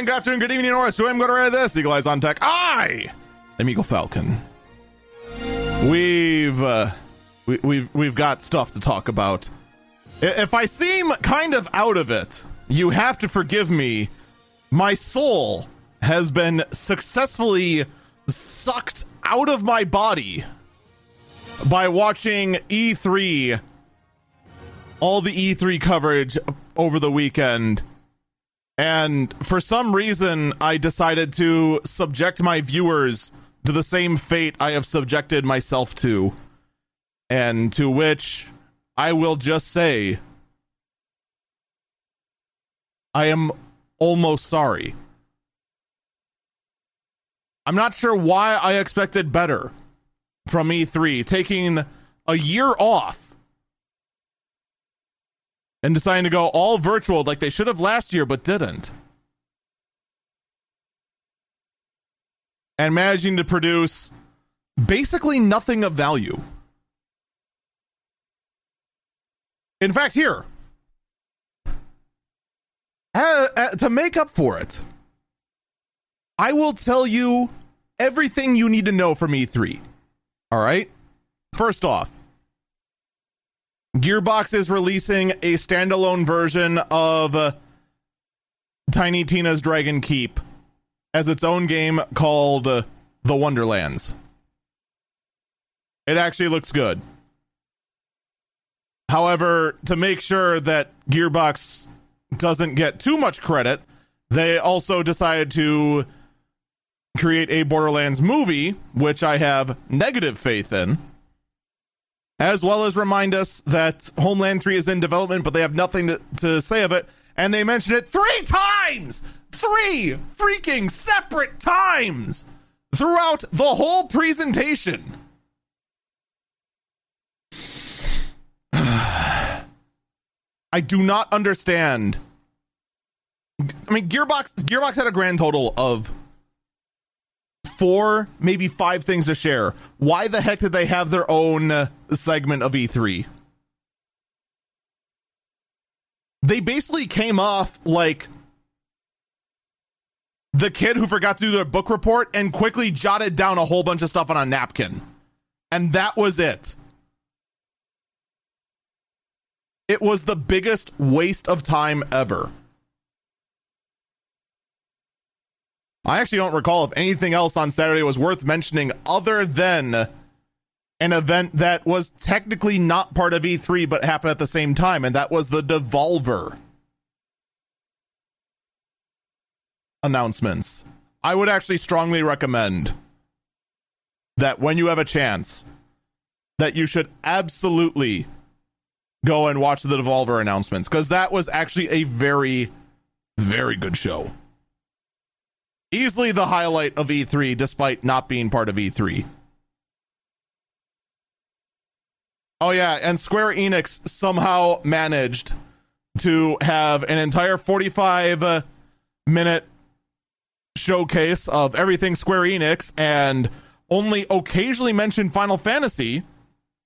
morning, good afternoon, good evening, or to read this. Eagle Eyes on Tech. I am Eagle Falcon. We've uh, we, we've we've got stuff to talk about. If I seem kind of out of it, you have to forgive me. My soul has been successfully sucked out of my body by watching E3 all the E3 coverage over the weekend. And for some reason, I decided to subject my viewers to the same fate I have subjected myself to. And to which I will just say, I am almost sorry. I'm not sure why I expected better from E3, taking a year off and deciding to go all virtual like they should have last year but didn't. And managing to produce basically nothing of value. In fact, here, uh, to make up for it, I will tell you everything you need to know from E3. All right? First off, Gearbox is releasing a standalone version of uh, Tiny Tina's Dragon Keep as its own game called uh, The Wonderlands. It actually looks good. However, to make sure that Gearbox doesn't get too much credit, they also decided to create a Borderlands movie, which I have negative faith in as well as remind us that Homeworld 3 is in development, but they have nothing to, to say of it. And they mentioned it three times! Three freaking separate times throughout the whole presentation. I do not understand. I mean, Gearbox Gearbox had a grand total of four, maybe five things to share. Why the heck did they have their own uh, segment of E3? They basically came off like the kid who forgot to do their book report and quickly jotted down a whole bunch of stuff on a napkin. And that was it. It was the biggest waste of time ever. I actually don't recall if anything else on Saturday was worth mentioning other than an event that was technically not part of E3 but happened at the same time, and that was the Devolver announcements. I would actually strongly recommend that when you have a chance, that you should absolutely go and watch the Devolver announcements because that was actually a very, very good show easily the highlight of E3, despite not being part of E3. Oh, yeah, and Square Enix somehow managed to have an entire 45 uh, minute showcase of everything Square Enix and only occasionally mention Final Fantasy,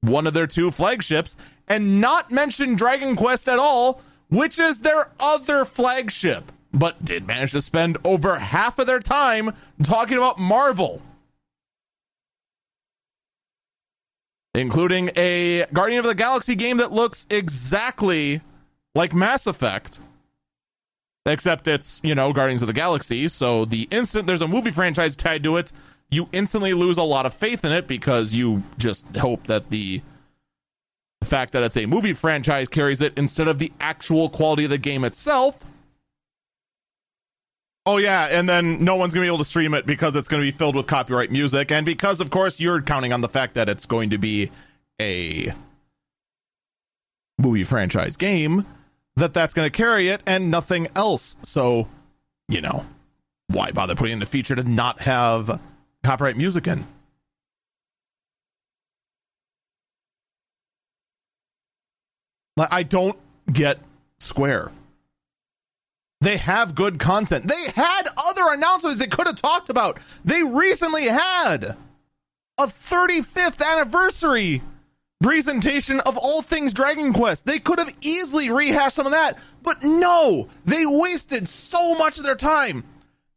one of their two flagships, and not mention Dragon Quest at all, which is their other flagship but did manage to spend over half of their time talking about Marvel. Including a Guardian of the Galaxy game that looks exactly like Mass Effect. Except it's, you know, Guardians of the Galaxy, so the instant there's a movie franchise tied to it, you instantly lose a lot of faith in it because you just hope that the the fact that it's a movie franchise carries it instead of the actual quality of the game itself. Oh yeah, and then no one's gonna be able to stream it because it's gonna be filled with copyright music, and because of course you're counting on the fact that it's going to be a movie franchise game, that that's gonna carry it and nothing else. So, you know, why bother putting in a feature to not have copyright music in? I don't get Square. They have good content. They had other announcements they could have talked about. They recently had a 35th anniversary presentation of all things Dragon Quest. They could have easily rehashed some of that, but no, they wasted so much of their time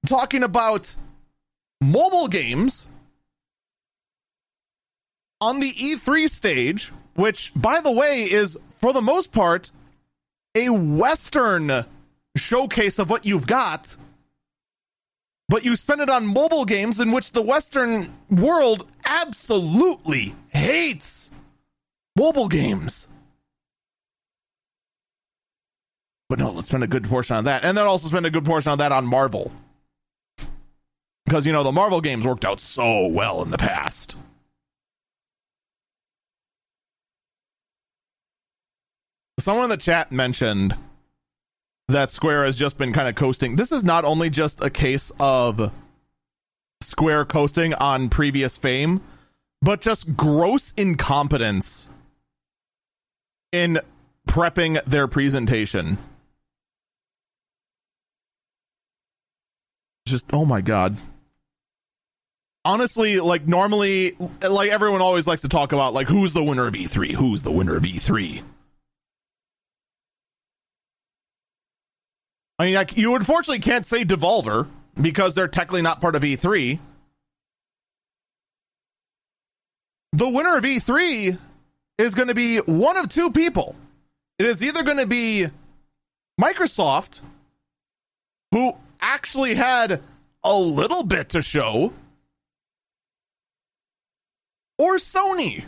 talking about mobile games on the E3 stage, which, by the way, is for the most part a Western showcase of what you've got. But you spend it on mobile games in which the Western world absolutely hates mobile games. But no, let's spend a good portion on that. And then also spend a good portion on that on Marvel. Because, you know, the Marvel games worked out so well in the past. Someone in the chat mentioned that Square has just been kind of coasting. This is not only just a case of Square coasting on previous fame, but just gross incompetence in prepping their presentation. Just, oh my god. Honestly, like normally, like everyone always likes to talk about, like, who's the winner of E3? Who's the winner of E3? I mean, like, you unfortunately can't say Devolver because they're technically not part of E3. The winner of E3 is going to be one of two people. It is either going to be Microsoft, who actually had a little bit to show, or Sony.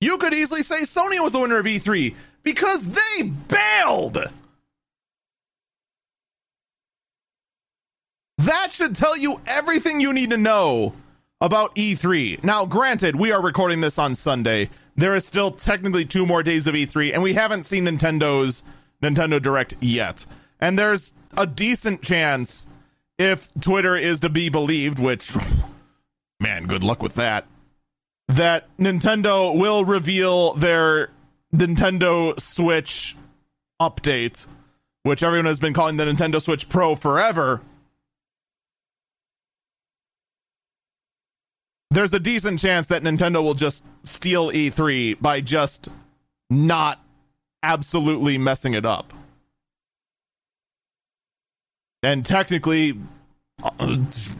You could easily say Sony was the winner of E3 because they bailed. That should tell you everything you need to know about E3. Now, granted, we are recording this on Sunday. There is still technically two more days of E3, and we haven't seen Nintendo's Nintendo Direct yet. And there's a decent chance, if Twitter is to be believed, which, man, good luck with that, that Nintendo will reveal their Nintendo Switch update, which everyone has been calling the Nintendo Switch Pro forever there's a decent chance that Nintendo will just steal E3 by just not absolutely messing it up. And technically, uh,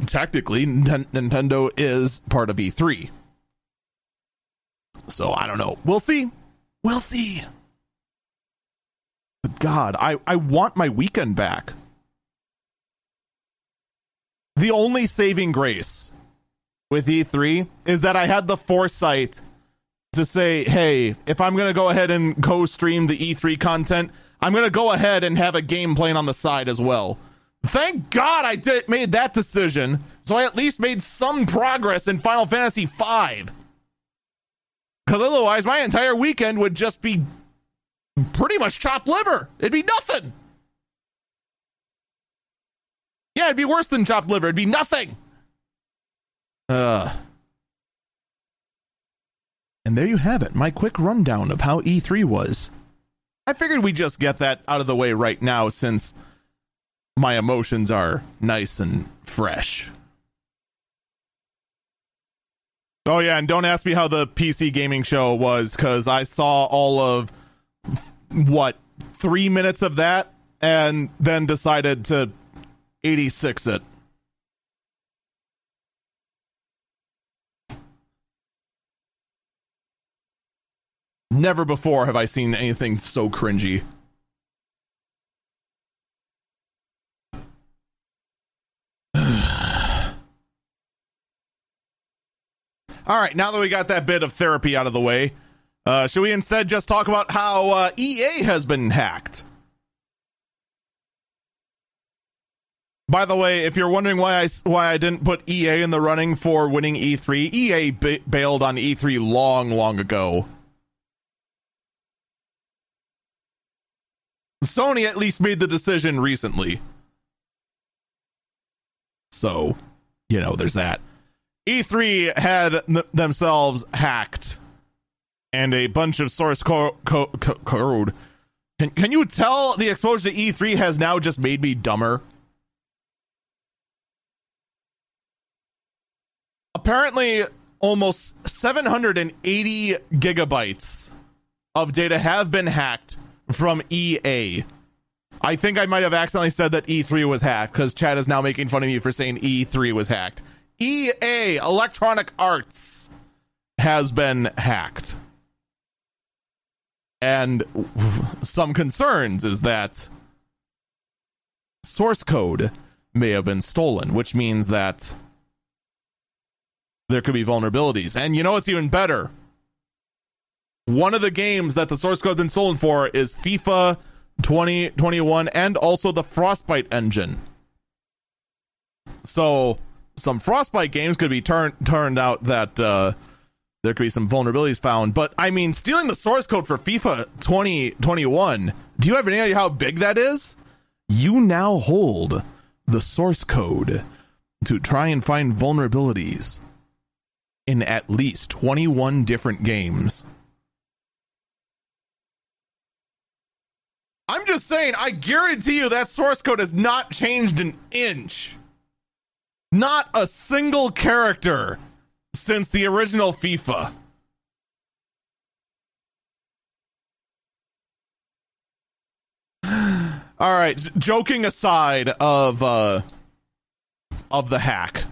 technically, N- Nintendo is part of E3. So I don't know. We'll see. We'll see. But God, I, I want my weekend back. The only saving grace with E3 is that I had the foresight to say, hey, if I'm going to go ahead and co stream the E3 content, I'm going to go ahead and have a game playing on the side as well. Thank God I did made that decision, so I at least made some progress in Final Fantasy V. Because otherwise, my entire weekend would just be pretty much chopped liver. It'd be nothing. Yeah, it'd be worse than chopped liver. It'd be nothing. Uh. And there you have it, my quick rundown of how E3 was. I figured we'd just get that out of the way right now since my emotions are nice and fresh. Oh, yeah, and don't ask me how the PC gaming show was because I saw all of what, three minutes of that and then decided to 86 it. Never before have I seen anything so cringy. All right, now that we got that bit of therapy out of the way, uh, should we instead just talk about how uh, EA has been hacked? By the way, if you're wondering why I why I didn't put EA in the running for winning E3, EA ba- bailed on E3 long, long ago. Sony at least made the decision recently. So, you know, there's that. E3 had themselves hacked and a bunch of source co- co- co- code. Can, can you tell the exposure to E3 has now just made me dumber? Apparently, almost 780 gigabytes of data have been hacked from EA. I think I might have accidentally said that E3 was hacked because Chad is now making fun of me for saying E3 was hacked. EA, Electronic Arts, has been hacked. And some concerns is that source code may have been stolen, which means that there could be vulnerabilities. And you know what's even better? One of the games that the source code has been stolen for is FIFA 2021 and also the Frostbite engine. So some Frostbite games could be turned turned out that uh, there could be some vulnerabilities found. But I mean, stealing the source code for FIFA 2021. Do you have any idea how big that is? You now hold the source code to try and find vulnerabilities in at least 21 different games. I'm just saying, I guarantee you that source code has not changed an inch. Not a single character since the original FIFA. All right, joking aside of uh of the hack.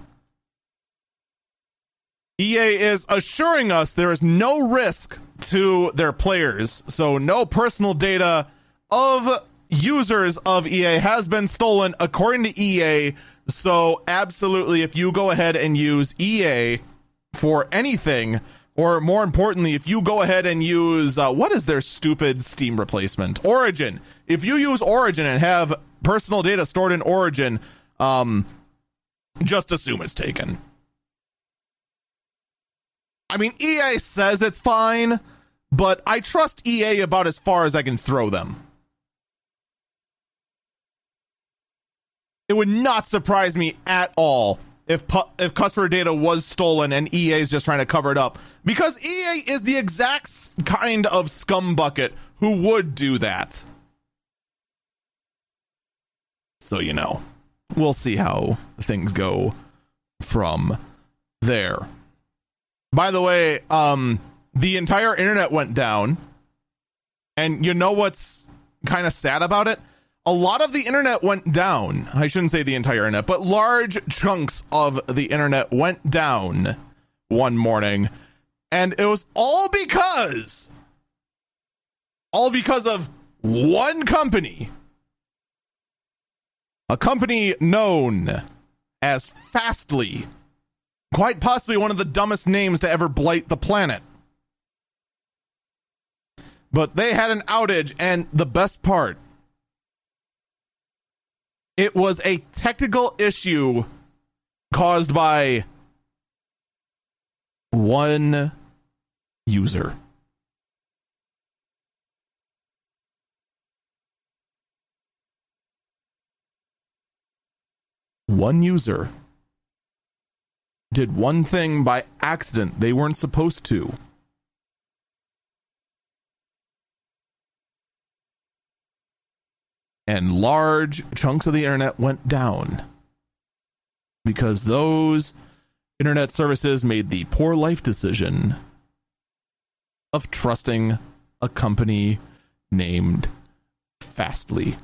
EA is assuring us there is no risk to their players, so no personal data of users of EA has been stolen according to EA. So absolutely if you go ahead and use EA for anything or more importantly if you go ahead and use uh, what is their stupid Steam replacement? Origin. If you use Origin and have personal data stored in Origin, um just assume it's taken. I mean, EA says it's fine, but I trust EA about as far as I can throw them. It would not surprise me at all if pu- if customer data was stolen and EA is just trying to cover it up because EA is the exact kind of scumbucket who would do that. So you know, we'll see how things go from there. By the way, um, the entire internet went down. And you know what's kind of sad about it? A lot of the internet went down. I shouldn't say the entire internet, but large chunks of the internet went down one morning. And it was all because, all because of one company. A company known as Fastly Quite possibly one of the dumbest names to ever blight the planet. But they had an outage, and the best part it was a technical issue caused by one user. One user did one thing by accident they weren't supposed to. And large chunks of the internet went down because those internet services made the poor life decision of trusting a company named Fastly.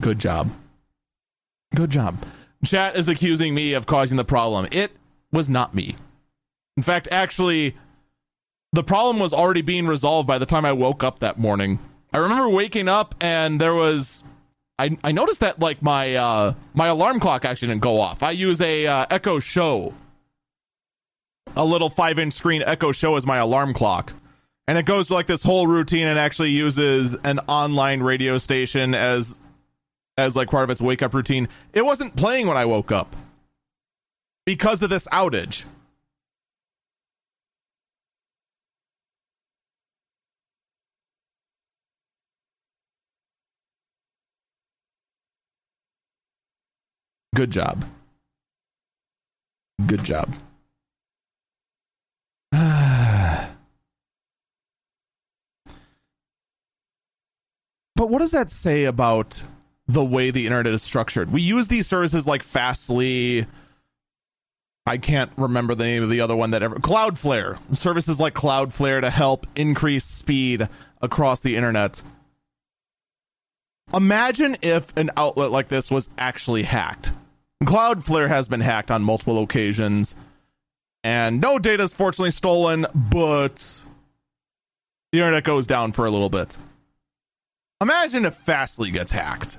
Good job. Good job. Chat is accusing me of causing the problem. It was not me. In fact, actually, the problem was already being resolved by the time I woke up that morning. I remember waking up and there was I, I noticed that like my uh, my alarm clock actually didn't go off. I use a uh, Echo Show, a little five inch screen Echo Show as my alarm clock, and it goes like this whole routine and actually uses an online radio station as as like part of its wake up routine. It wasn't playing when I woke up because of this outage. Good job. Good job. but what does that say about the way the internet is structured. We use these services like Fastly. I can't remember the name of the other one that ever Cloudflare. Services like Cloudflare to help increase speed across the internet. Imagine if an outlet like this was actually hacked. Cloudflare has been hacked on multiple occasions, and no data is fortunately stolen, but the internet goes down for a little bit. Imagine if Fastly gets hacked.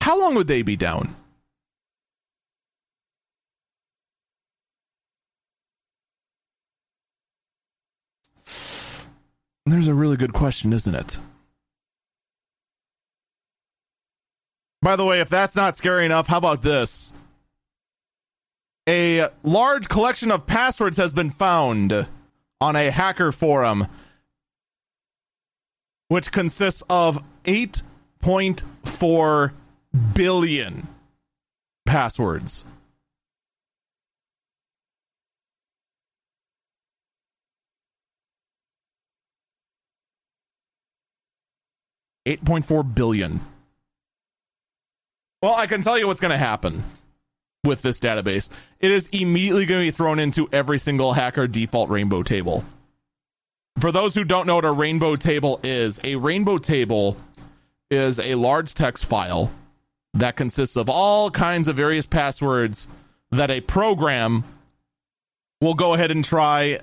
How long would they be down? There's a really good question, isn't it? By the way, if that's not scary enough, how about this? A large collection of passwords has been found on a hacker forum, which consists of 8.4 billion passwords. Eight point four billion. Well, I can tell you what's going to happen with this database. It is immediately going to be thrown into every single hacker default rainbow table. For those who don't know what a rainbow table is, a rainbow table is a large text file that consists of all kinds of various passwords that a program will go ahead and try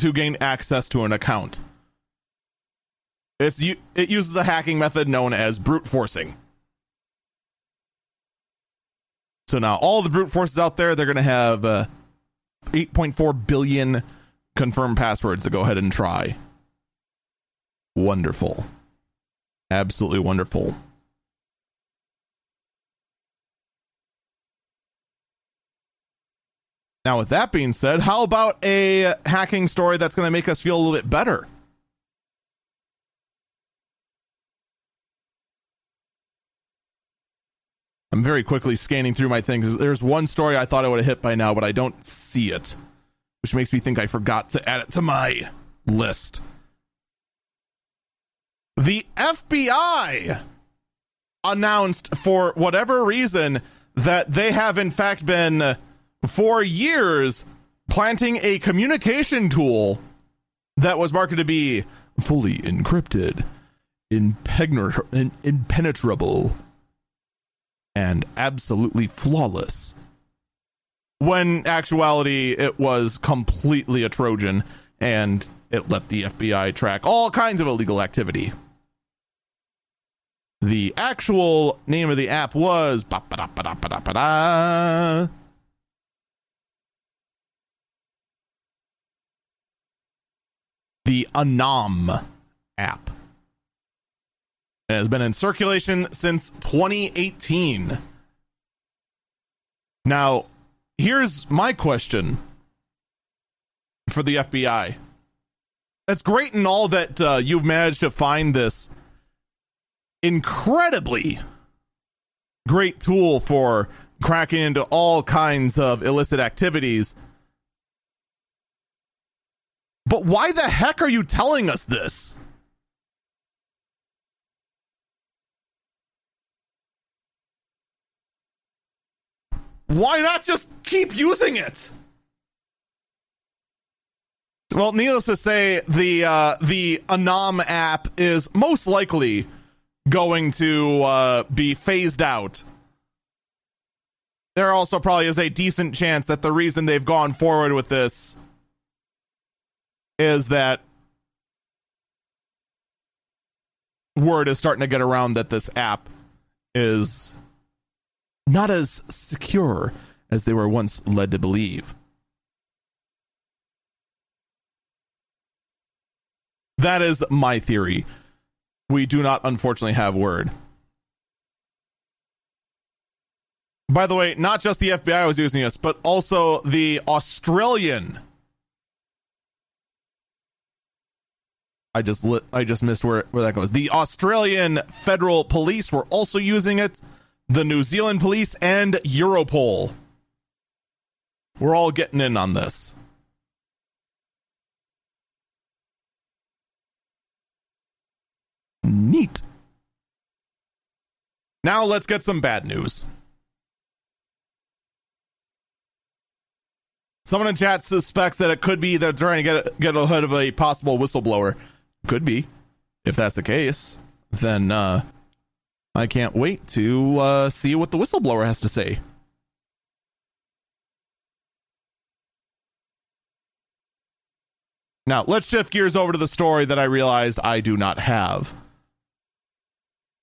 to gain access to an account. It's it uses a hacking method known as brute forcing. So now all the brute forces out there, they're going to have uh, 8.4 billion confirmed passwords to go ahead and try. Wonderful. Absolutely wonderful. Now, with that being said, how about a hacking story that's going to make us feel a little bit better? I'm very quickly scanning through my things. There's one story I thought I would have hit by now, but I don't see it, which makes me think I forgot to add it to my list. The FBI announced for whatever reason that they have in fact been for years planting a communication tool that was marketed to be fully encrypted, impenetrable, and absolutely flawless. When actuality, it was completely a Trojan and it let the FBI track all kinds of illegal activity. The actual name of the app was the Anom app. It has been in circulation since 2018. Now, here's my question for the FBI. That's great and all that uh, you've managed to find this incredibly great tool for cracking into all kinds of illicit activities. But why the heck are you telling us this? Why not just keep using it? Well, needless to say, the uh, the Anom app is most likely going to uh, be phased out. There also probably is a decent chance that the reason they've gone forward with this is that word is starting to get around that this app is not as secure as they were once led to believe. That is my theory. We do not, unfortunately, have word. By the way, not just the FBI was using this, but also the Australian. I just lit, I just missed where where that goes. The Australian Federal Police were also using it the New Zealand police, and Europol. We're all getting in on this. Neat. Now let's get some bad news. Someone in chat suspects that it could be they're trying to get get ahead of a possible whistleblower. Could be. If that's the case, then uh, I can't wait to uh, see what the whistleblower has to say. Now, let's shift gears over to the story that I realized I do not have.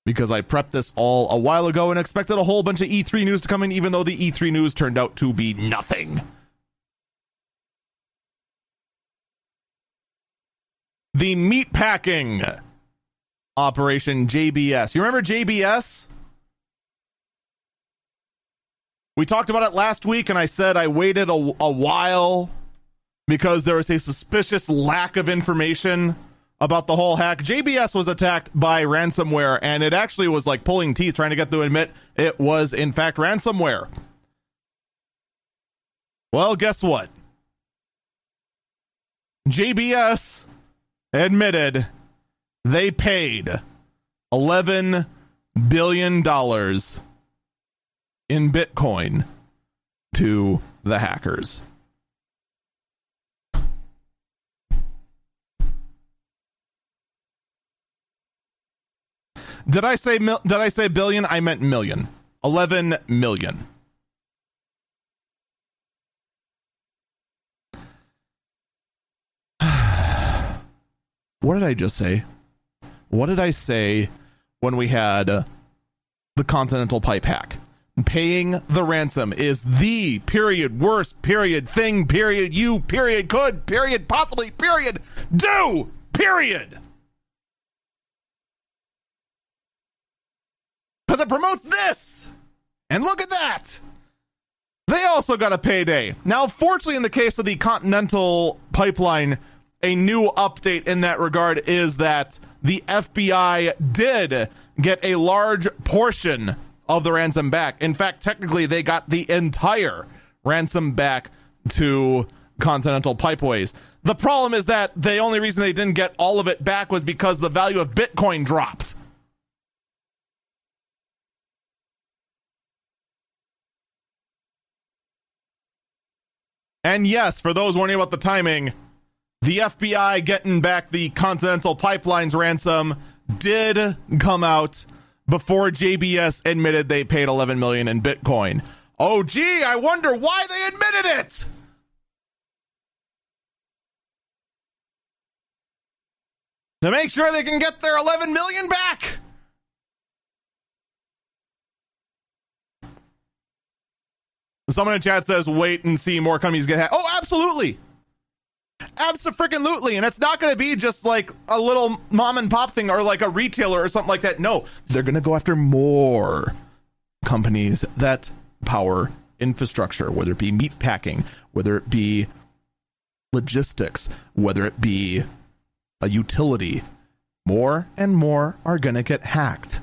Because I prepped this all a while ago and expected a whole bunch of E3 news to come in, even though the E3 news turned out to be nothing. The meatpacking operation JBS. You remember JBS? We talked about it last week, and I said I waited a, a while because there was a suspicious lack of information about the whole hack. JBS was attacked by ransomware, and it actually was like pulling teeth trying to get them to admit it was, in fact, ransomware. Well, guess what? JBS admitted they paid $11 billion in Bitcoin to the hackers. Did I say mil- did I say billion? I meant million. 11 million. what did I just say? What did I say when we had the Continental Pipe hack? Paying the ransom is the period worst period thing period you period could period possibly period do period. because it promotes this. And look at that. They also got a payday. Now, fortunately, in the case of the Continental Pipeline, a new update in that regard is that the FBI did get a large portion of the ransom back. In fact, technically, they got the entire ransom back to Continental Pipeways. The problem is that the only reason they didn't get all of it back was because the value of Bitcoin dropped. And yes, for those wondering about the timing, the FBI getting back the Continental Pipelines ransom did come out before JBS admitted they paid 11 million in Bitcoin. Oh gee, I wonder why they admitted it. To make sure they can get their 11 million back. Someone in chat says, wait and see more companies get hacked. Oh, absolutely. Absolutely. And it's not going to be just like a little mom and pop thing or like a retailer or something like that. No, they're going to go after more companies that power infrastructure, whether it be meat packing, whether it be logistics, whether it be a utility. More and more are going to get hacked.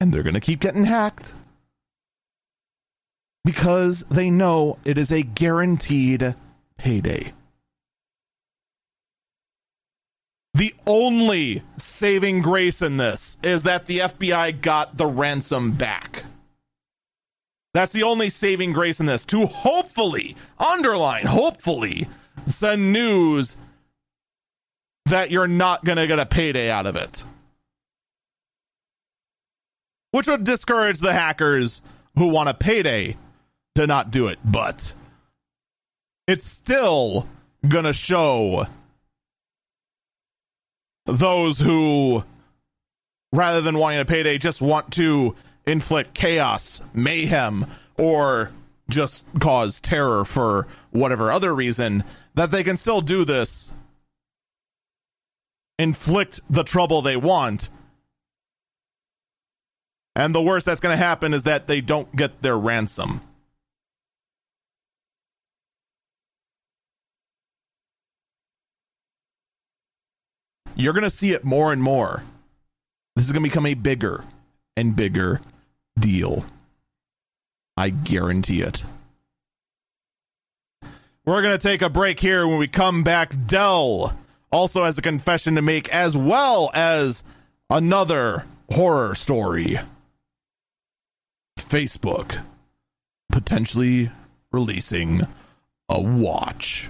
and they're going to keep getting hacked because they know it is a guaranteed payday. The only saving grace in this is that the FBI got the ransom back. That's the only saving grace in this to hopefully, underline, hopefully, send news that you're not going to get a payday out of it which would discourage the hackers who want a payday to not do it. But it's still to show those who, rather than wanting a payday, just want to inflict chaos, mayhem, or just cause terror for whatever other reason, that they can still do this, inflict the trouble they want and the worst that's going to happen is that they don't get their ransom. You're going to see it more and more. This is going to become a bigger and bigger deal. I guarantee it. We're going to take a break here when we come back. Dell also has a confession to make, as well as another horror story. Facebook potentially releasing a watch.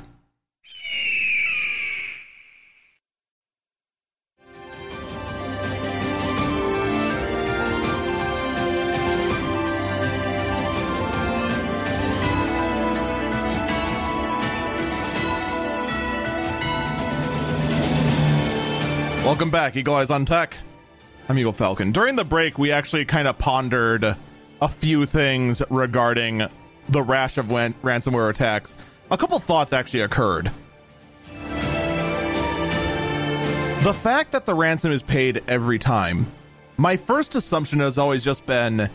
Welcome back, Eagle Eyes on Tech. I'm Eagle Falcon. During the break, we actually kind of pondered a few things regarding the rash of ransomware attacks. A couple thoughts actually occurred. The fact that the ransom is paid every time, my first assumption has always just been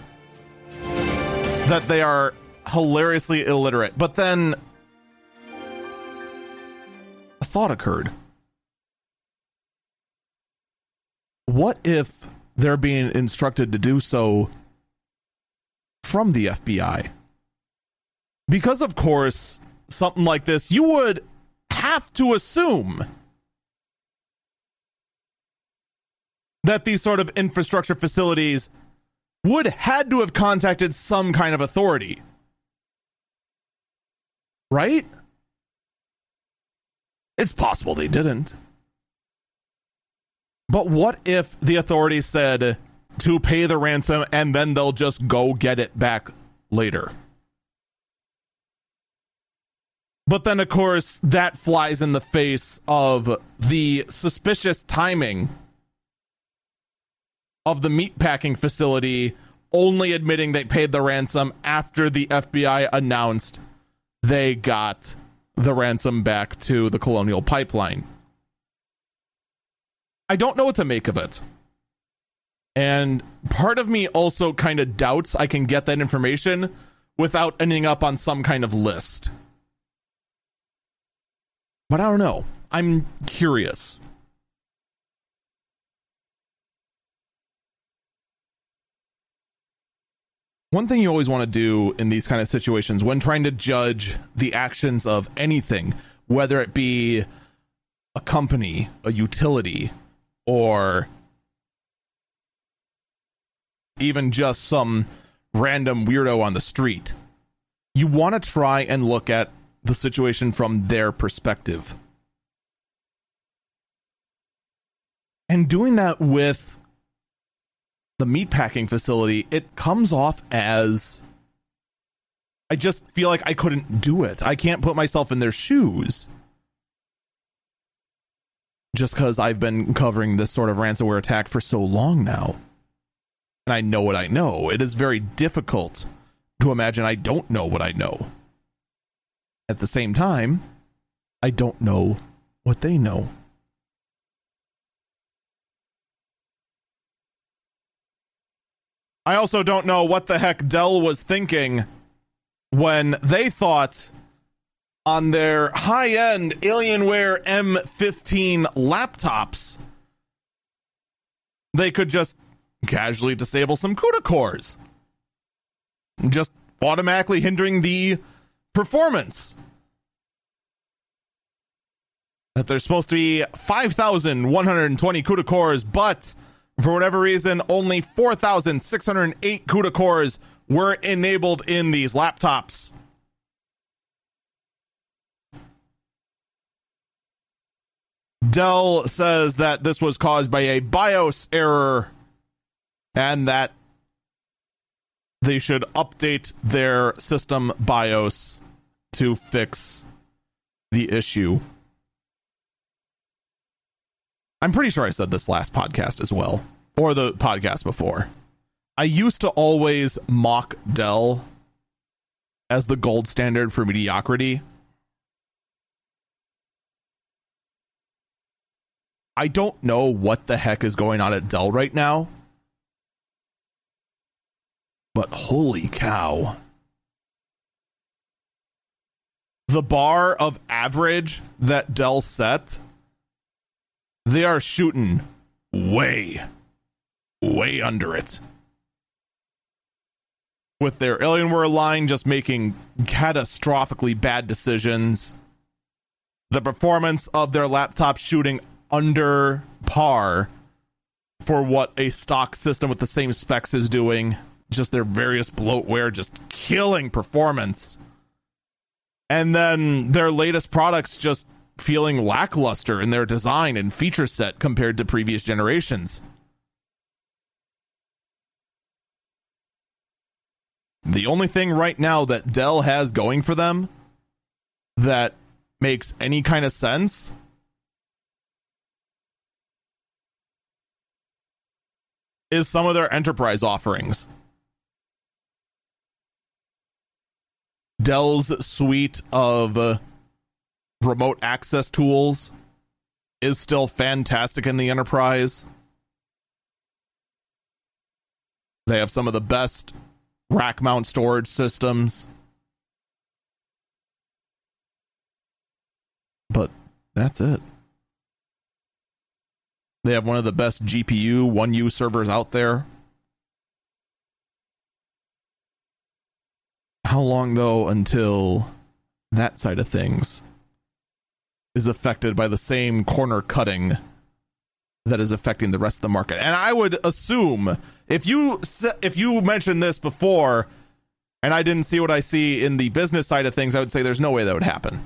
that they are hilariously illiterate. But then a thought occurred. What if they're being instructed to do so from the FBI? Because, of course, something like this, you would have to assume that these sort of infrastructure facilities would had to have contacted some kind of authority. Right? It's possible they didn't. But what if the authorities said to pay the ransom and then they'll just go get it back later? But then, of course, that flies in the face of the suspicious timing of the meatpacking facility only admitting they paid the ransom after the FBI announced they got the ransom back to the Colonial Pipeline. I don't know what to make of it. And part of me also kind of doubts I can get that information without ending up on some kind of list. But I don't know. I'm curious. One thing you always want to do in these kind of situations when trying to judge the actions of anything, whether it be a company, a utility, or even just some random weirdo on the street. You want to try and look at the situation from their perspective. And doing that with the meatpacking facility, it comes off as I just feel like I couldn't do it. I can't put myself in their shoes just because I've been covering this sort of ransomware attack for so long now. And I know what I know. It is very difficult to imagine I don't know what I know. At the same time, I don't know what they know. I also don't know what the heck Dell was thinking when they thought on their high end Alienware M15 laptops, they could just casually disable some CUDA cores, just automatically hindering the performance. That there's supposed to be 5,120 CUDA cores, but for whatever reason, only 4,608 CUDA cores were enabled in these laptops. Dell says that this was caused by a BIOS error and that they should update their system BIOS to fix the issue. I'm pretty sure I said this last podcast as well, or the podcast before. I used to always mock Dell as the gold standard for mediocrity I don't know what the heck is going on at Dell right now. But holy cow. The bar of average that Dell set, they are shooting way, way under it. With their Alienware line just making catastrophically bad decisions the performance of their laptop shooting under par for what a stock system with the same specs is doing. Just their various bloatware just killing performance. And then their latest products just feeling lackluster in their design and feature set compared to previous generations. The only thing right now that Dell has going for them that makes any kind of sense is some of their enterprise offerings. Dell's suite of uh, remote access tools is still fantastic in the enterprise. They have some of the best rack mount storage systems. But that's it. They have one of the best GPU 1U servers out there. How long, though, until that side of things is affected by the same corner cutting that is affecting the rest of the market? And I would assume if you if you mentioned this before and I didn't see what I see in the business side of things, I would say there's no way that would happen.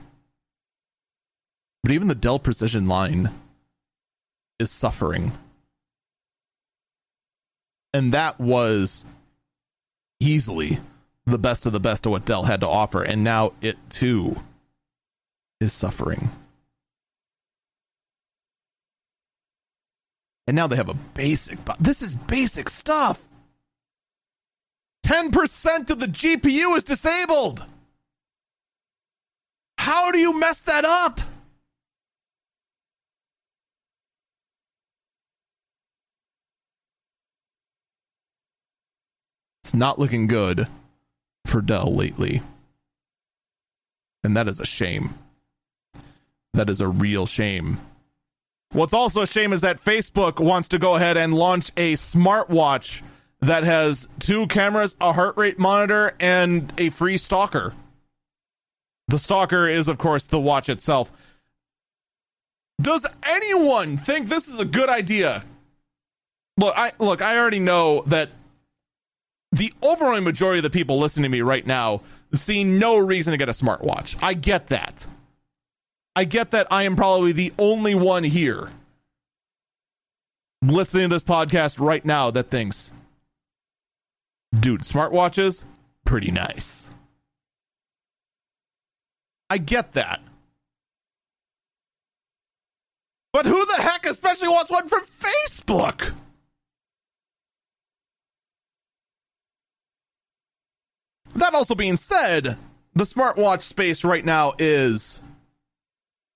But even the Dell Precision line is suffering. And that was easily the best of the best of what Dell had to offer. And now it too is suffering. And now they have a basic. This is basic stuff. 10% of the GPU is disabled. How do you mess that up? It's not looking good for Dell lately. And that is a shame. That is a real shame. What's also a shame is that Facebook wants to go ahead and launch a smartwatch that has two cameras, a heart rate monitor, and a free stalker. The stalker is, of course, the watch itself. Does anyone think this is a good idea? Look, I look, I already know that the overwhelming majority of the people listening to me right now see no reason to get a smartwatch. I get that. I get that I am probably the only one here listening to this podcast right now that thinks, dude, smartwatches, pretty nice. I get that. But who the heck especially wants one from Facebook? That also being said, the smartwatch space right now is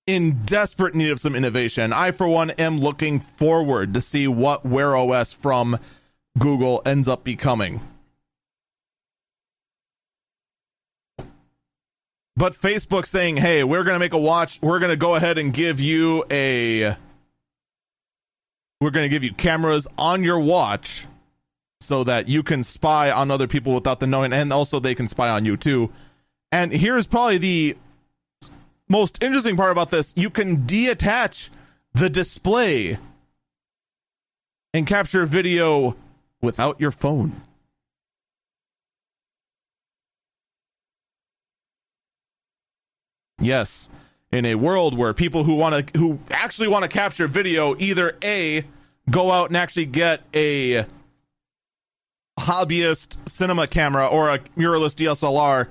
in desperate need of some innovation. I, for one, am looking forward to see what Wear OS from Google ends up becoming. But Facebook saying, hey, we're going to make a watch. We're going to go ahead and give you a. We're going to give you cameras on your watch so that you can spy on other people without them knowing, and also they can spy on you too. And here's probably the most interesting part about this you can detach the display and capture video without your phone. Yes, in a world where people who want to who actually want to capture video either a go out and actually get a hobbyist cinema camera or a mirrorless DSLR,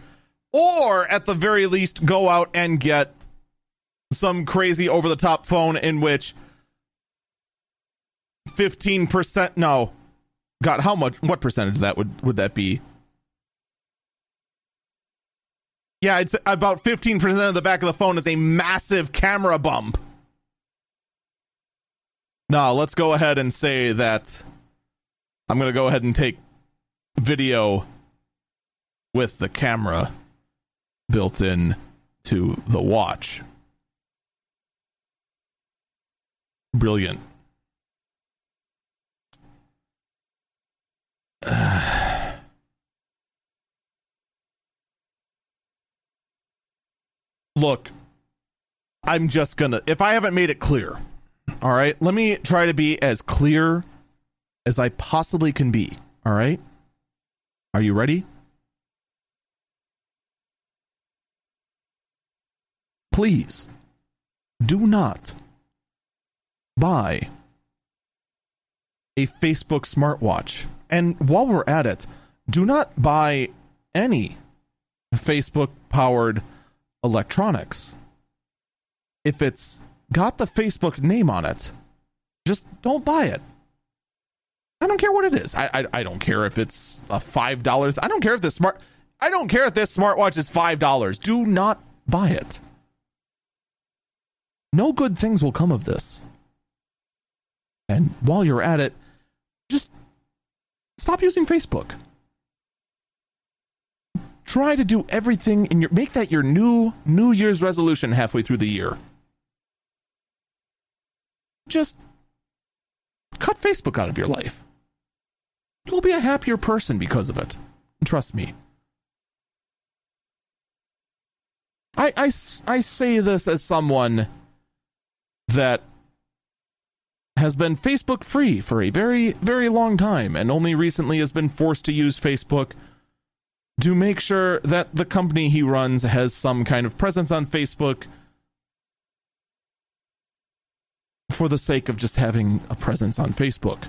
or at the very least go out and get some crazy over the top phone in which 15% no. God how much what percentage that would would that be? Yeah it's about 15% of the back of the phone is a massive camera bump. No let's go ahead and say that i'm going to go ahead and take video with the camera built in to the watch. Brilliant. look, I'm just gonna, if I haven't made it clear, all right, let me try to be as clear as I possibly can be. All right? Are you ready? Please do not buy a Facebook smartwatch. And while we're at it, do not buy any Facebook powered electronics. If it's got the Facebook name on it, just don't buy it. I don't care what it is. I I, I don't care if it's a five dollars. I don't care if this smart. I don't care if this smartwatch is five dollars. Do not buy it. No good things will come of this. And while you're at it, just stop using Facebook. Try to do everything in your make that your new New Year's resolution halfway through the year. Just cut Facebook out of your life. You'll be a happier person because of it. Trust me. I, I, I say this as someone that has been Facebook free for a very, very long time and only recently has been forced to use Facebook to make sure that the company he runs has some kind of presence on Facebook for the sake of just having a presence on Facebook.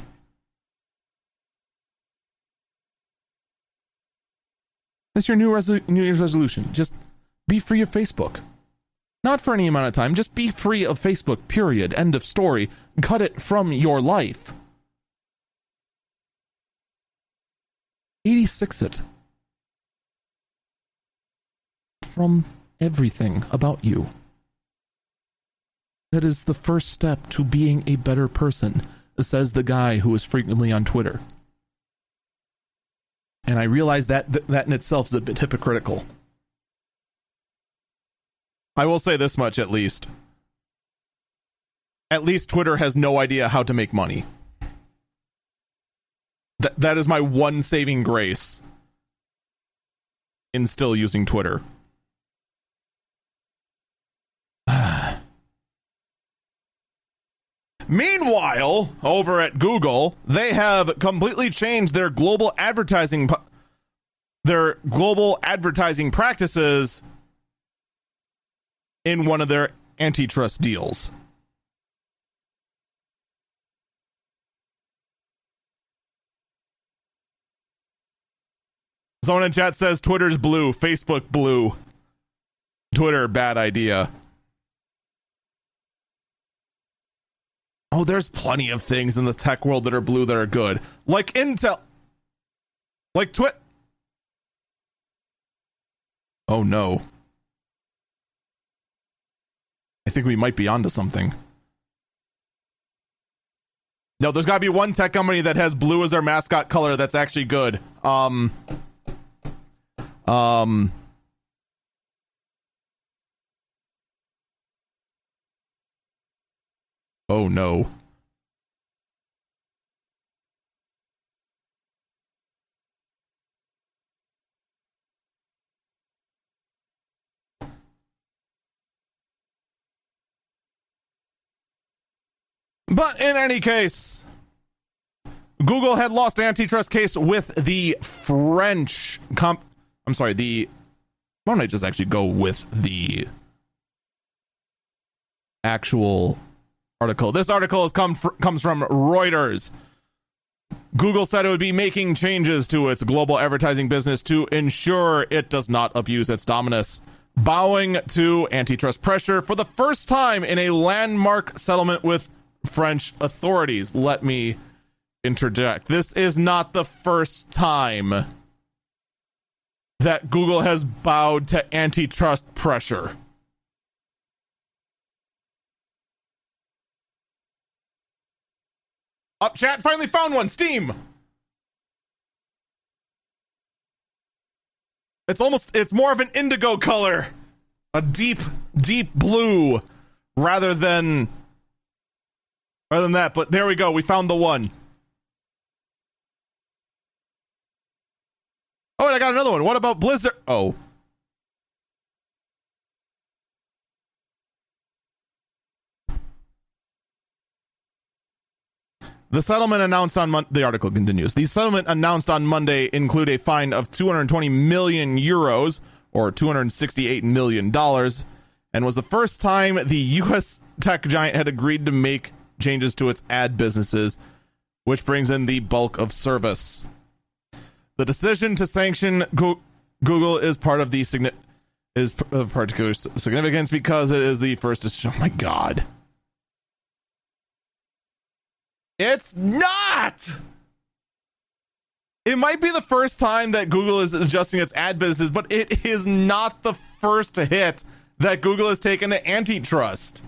That's your new, resolu- new Year's resolution. Just be free of Facebook. Not for any amount of time, just be free of Facebook, period. End of story. Cut it from your life. 86 it. From everything about you. That is the first step to being a better person, says the guy who is frequently on Twitter. And I realize that th- that in itself is a bit hypocritical. I will say this much at least. At least Twitter has no idea how to make money. That that is my one saving grace in still using Twitter. Meanwhile, over at Google, they have completely changed their global advertising their global advertising practices in one of their antitrust deals. Zona chat says Twitter's blue, Facebook blue. Twitter, bad idea. Oh, there's plenty of things in the tech world that are blue that are good. Like Intel. Like Twit. Oh no. I think we might be onto something. No, there's got to be one tech company that has blue as their mascot color that's actually good. Um um Oh no. But in any case, Google had lost an antitrust case with the French comp. I'm sorry, the. Why don't I just actually go with the actual article. This article has come fr- comes from Reuters. Google said it would be making changes to its global advertising business to ensure it does not abuse its dominance, bowing to antitrust pressure for the first time in a landmark settlement with French authorities. Let me interject. This is not the first time that Google has bowed to antitrust pressure. Up, chat. Finally found one. Steam. It's almost. It's more of an indigo color, a deep, deep blue, rather than, rather than that. But there we go. We found the one. Oh, and I got another one. What about Blizzard? Oh. The settlement announced on Mon- the article continues. The settlement announced on Monday include a fine of 220 million euros or 268 million dollars, and was the first time the U.S. tech giant had agreed to make changes to its ad businesses, which brings in the bulk of service. The decision to sanction Go- Google is part of the signi- is of particular significance because it is the first. To- oh my god! It's not. It might be the first time that Google is adjusting its ad business, but it is not the first hit that Google has taken to antitrust.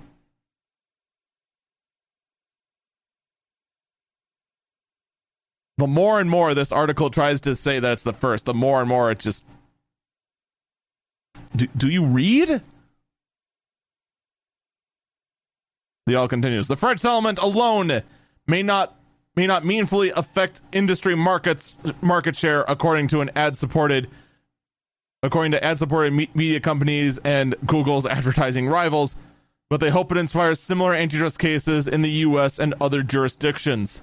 The more and more this article tries to say that it's the first, the more and more it just. Do, do you read? The all continues. The French settlement alone may not may not meaningfully affect industry markets market share according to an ad supported according to ad supported me- media companies and Google's advertising rivals but they hope it inspires similar antitrust cases in the US and other jurisdictions.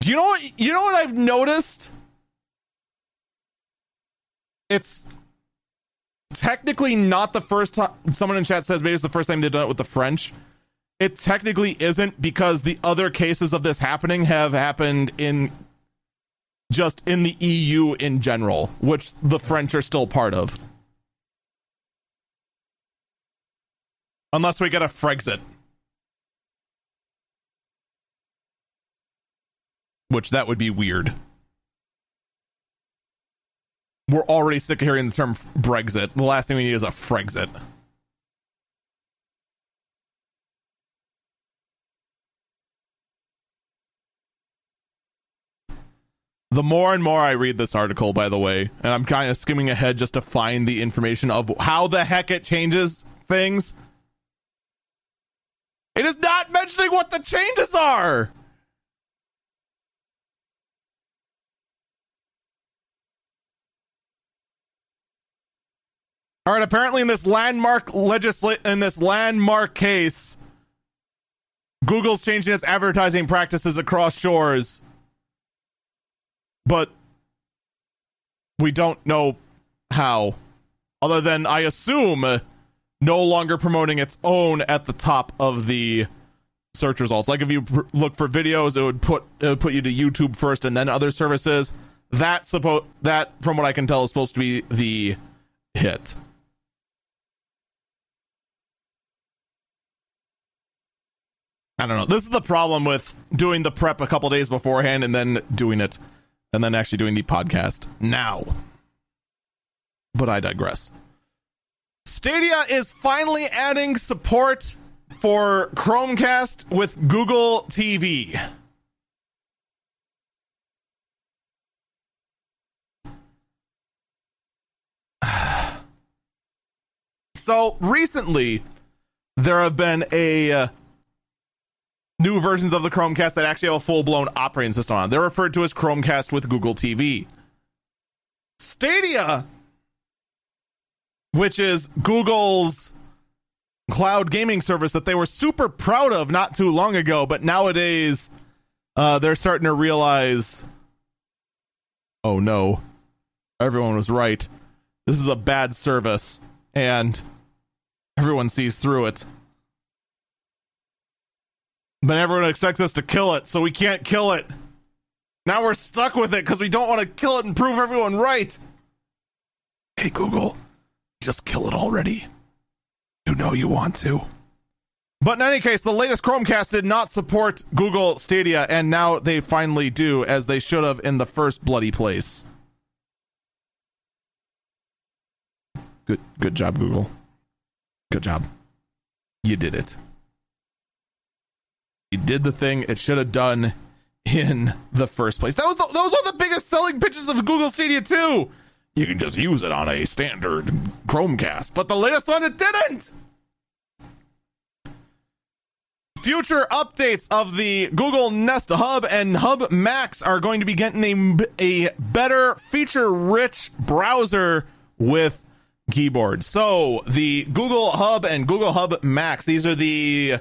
Do you know what you know what I've noticed? It's technically not the first time someone in chat says maybe it's the first time they've done it with the French it technically isn't because the other cases of this happening have happened in just in the EU in general, which the French are still part of. Unless we get a Frexit. Which that would be weird. We're already sick of hearing the term Brexit. The last thing we need is a Frexit. The more and more I read this article, by the way, and I'm kind of skimming ahead just to find the information of how the heck it changes things, it is not mentioning what the changes are. All right, apparently in this landmark legislate in this landmark case, Google's changing its advertising practices across shores but we don't know how. Other than, I assume, no longer promoting its own at the top of the search results. Like if you pr- look for videos, it would put it would put you to YouTube first and then other services. That suppo- that from what I can tell is supposed to be the hit. I don't know. This is the problem with doing the prep a couple days beforehand and then doing it and then actually doing the podcast now. But I digress. Stadia is finally adding support for Chromecast with Google TV. so recently, there have been a uh, new versions of the Chromecast that actually have a full blown operating system on. They're referred to as Chromecast with Google TV. Stadia, which is Google's cloud gaming service that they were super proud of not too long ago, but nowadays uh, they're starting to realize oh no, everyone was right. This is a bad service, and everyone sees through it. But everyone expects us to kill it, so we can't kill it. Now we're stuck with it because we don't want to kill it and prove everyone right. Hey, Google, just kill it already. You know you want to. But in any case, the latest Chromecast did not support Google Stadia, and now they finally do, as they should have in the first bloody place. Good, good job, Google. Good job. You did it. It did the thing it should have done in the first place. That was the, those are the biggest selling pitches of Google Stadia too. You can just use it on a standard Chromecast, but the latest one it didn't. Future updates of the Google Nest Hub and Hub Max are going to be getting a, a better feature rich browser with keyboard. So, the Google Hub and Google Hub Max, these are the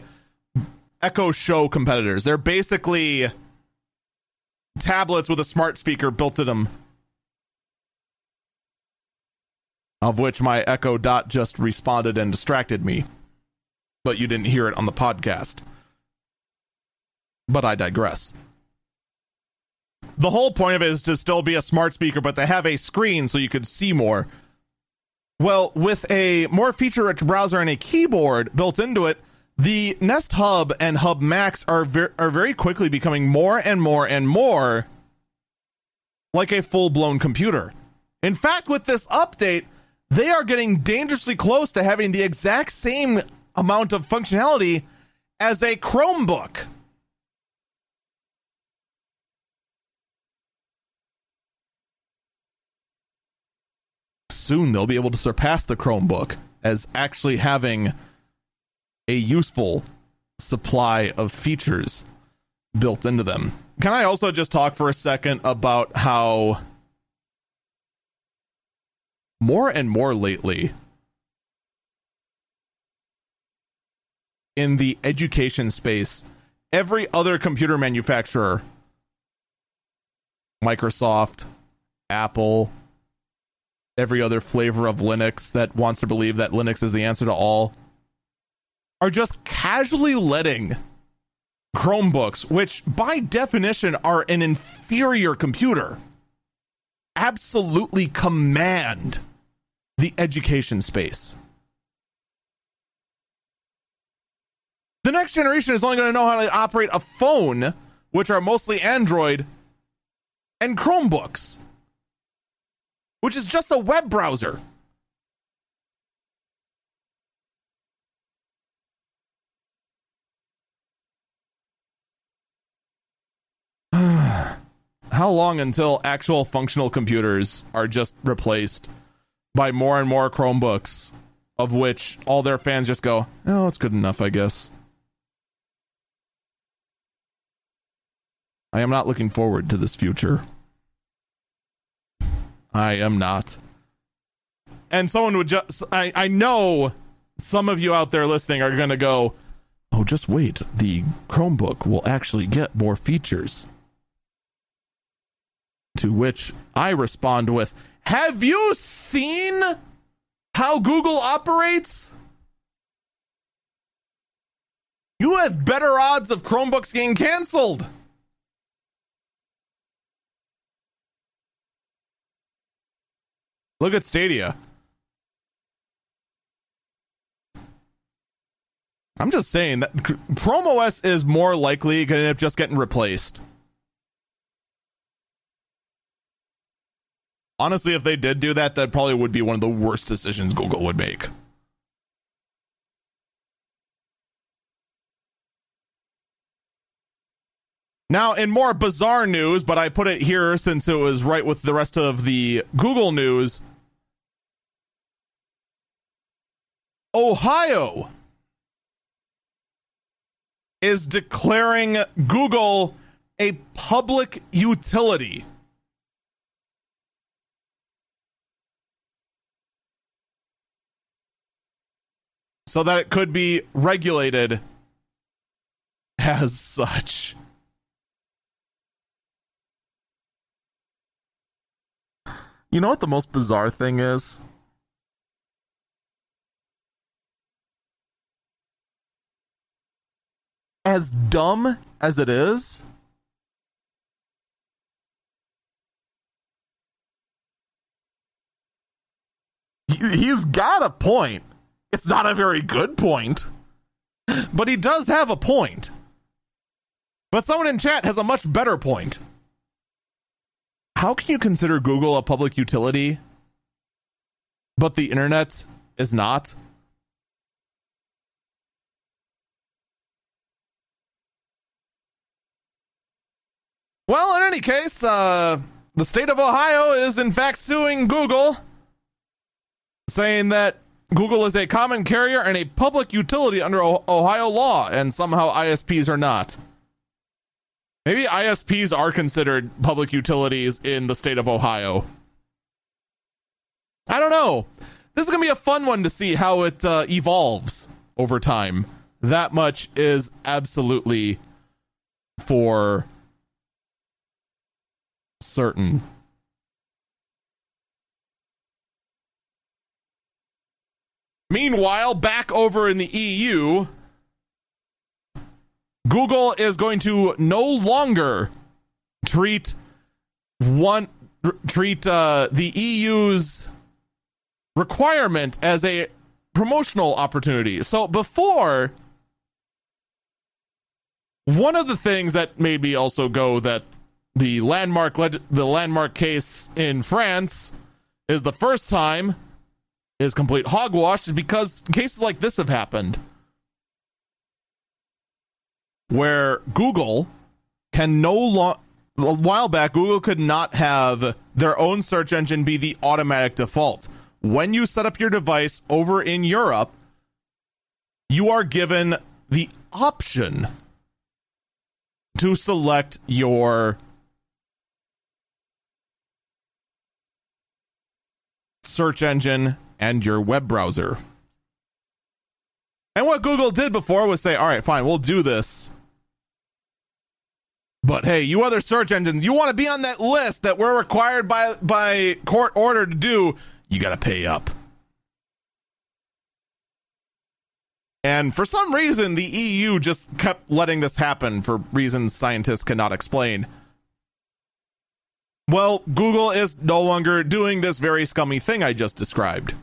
Echo Show competitors. They're basically tablets with a smart speaker built in them. Of which my Echo Dot just responded and distracted me. But you didn't hear it on the podcast. But I digress. The whole point of it is to still be a smart speaker, but they have a screen so you could see more. Well, with a more feature rich browser and a keyboard built into it, the Nest Hub and Hub Max are ver- are very quickly becoming more and more and more like a full blown computer. In fact, with this update, they are getting dangerously close to having the exact same amount of functionality as a Chromebook. Soon they'll be able to surpass the Chromebook as actually having a useful supply of features built into them. Can I also just talk for a second about how more and more lately in the education space, every other computer manufacturer, Microsoft, Apple, every other flavor of Linux that wants to believe that Linux is the answer to all are just casually letting Chromebooks, which by definition are an inferior computer, absolutely command the education space. The next generation is only going to know how to operate a phone, which are mostly Android, and Chromebooks, which is just a web browser. how long until actual functional computers are just replaced by more and more Chromebooks, of which all their fans just go, oh, it's good enough, I guess. I am not looking forward to this future. I am not. And someone would just, I, I know some of you out there listening are going to go, oh, just wait. The Chromebook will actually get more features. To which I respond with, Have you seen how Google operates? You have better odds of Chromebooks getting canceled. Look at Stadia. I'm just saying that Chrome OS is more likely going to end up just getting replaced. Honestly, if they did do that, that probably would be one of the worst decisions Google would make. Now, in more bizarre news, but I put it here since it was right with the rest of the Google news. Ohio is declaring Google a public utility. So that it could be regulated as such. You know what the most bizarre thing is? As dumb as it is, he's got a point. It's not a very good point, but he does have a point. But someone in chat has a much better point. How can you consider Google a public utility, but the internet is not? Well, in any case, uh, the state of Ohio is in fact suing Google, saying that Google is a common carrier and a public utility under Ohio law, and somehow ISPs are not. Maybe ISPs are considered public utilities in the state of Ohio. I don't know. This is going to be a fun one to see how it uh, evolves over time. That much is absolutely for certain. Meanwhile, back over in the EU, Google is going to no longer treat one treat uh, the EU's requirement as a promotional opportunity. So before one of the things that made me also go that the landmark the landmark case in France is the first time is complete hogwash is because cases like this have happened where Google can no longer a while back Google could not have their own search engine be the automatic default. When you set up your device over in Europe, you are given the option to select your search engine and your web browser. And what Google did before was say, all right, fine, we'll do this. But hey, you other search engines, you want to be on that list that we're required by by court order to do, you got to pay up. And for some reason, the EU just kept letting this happen for reasons scientists cannot explain. Well, Google is no longer doing this very scummy thing I just described.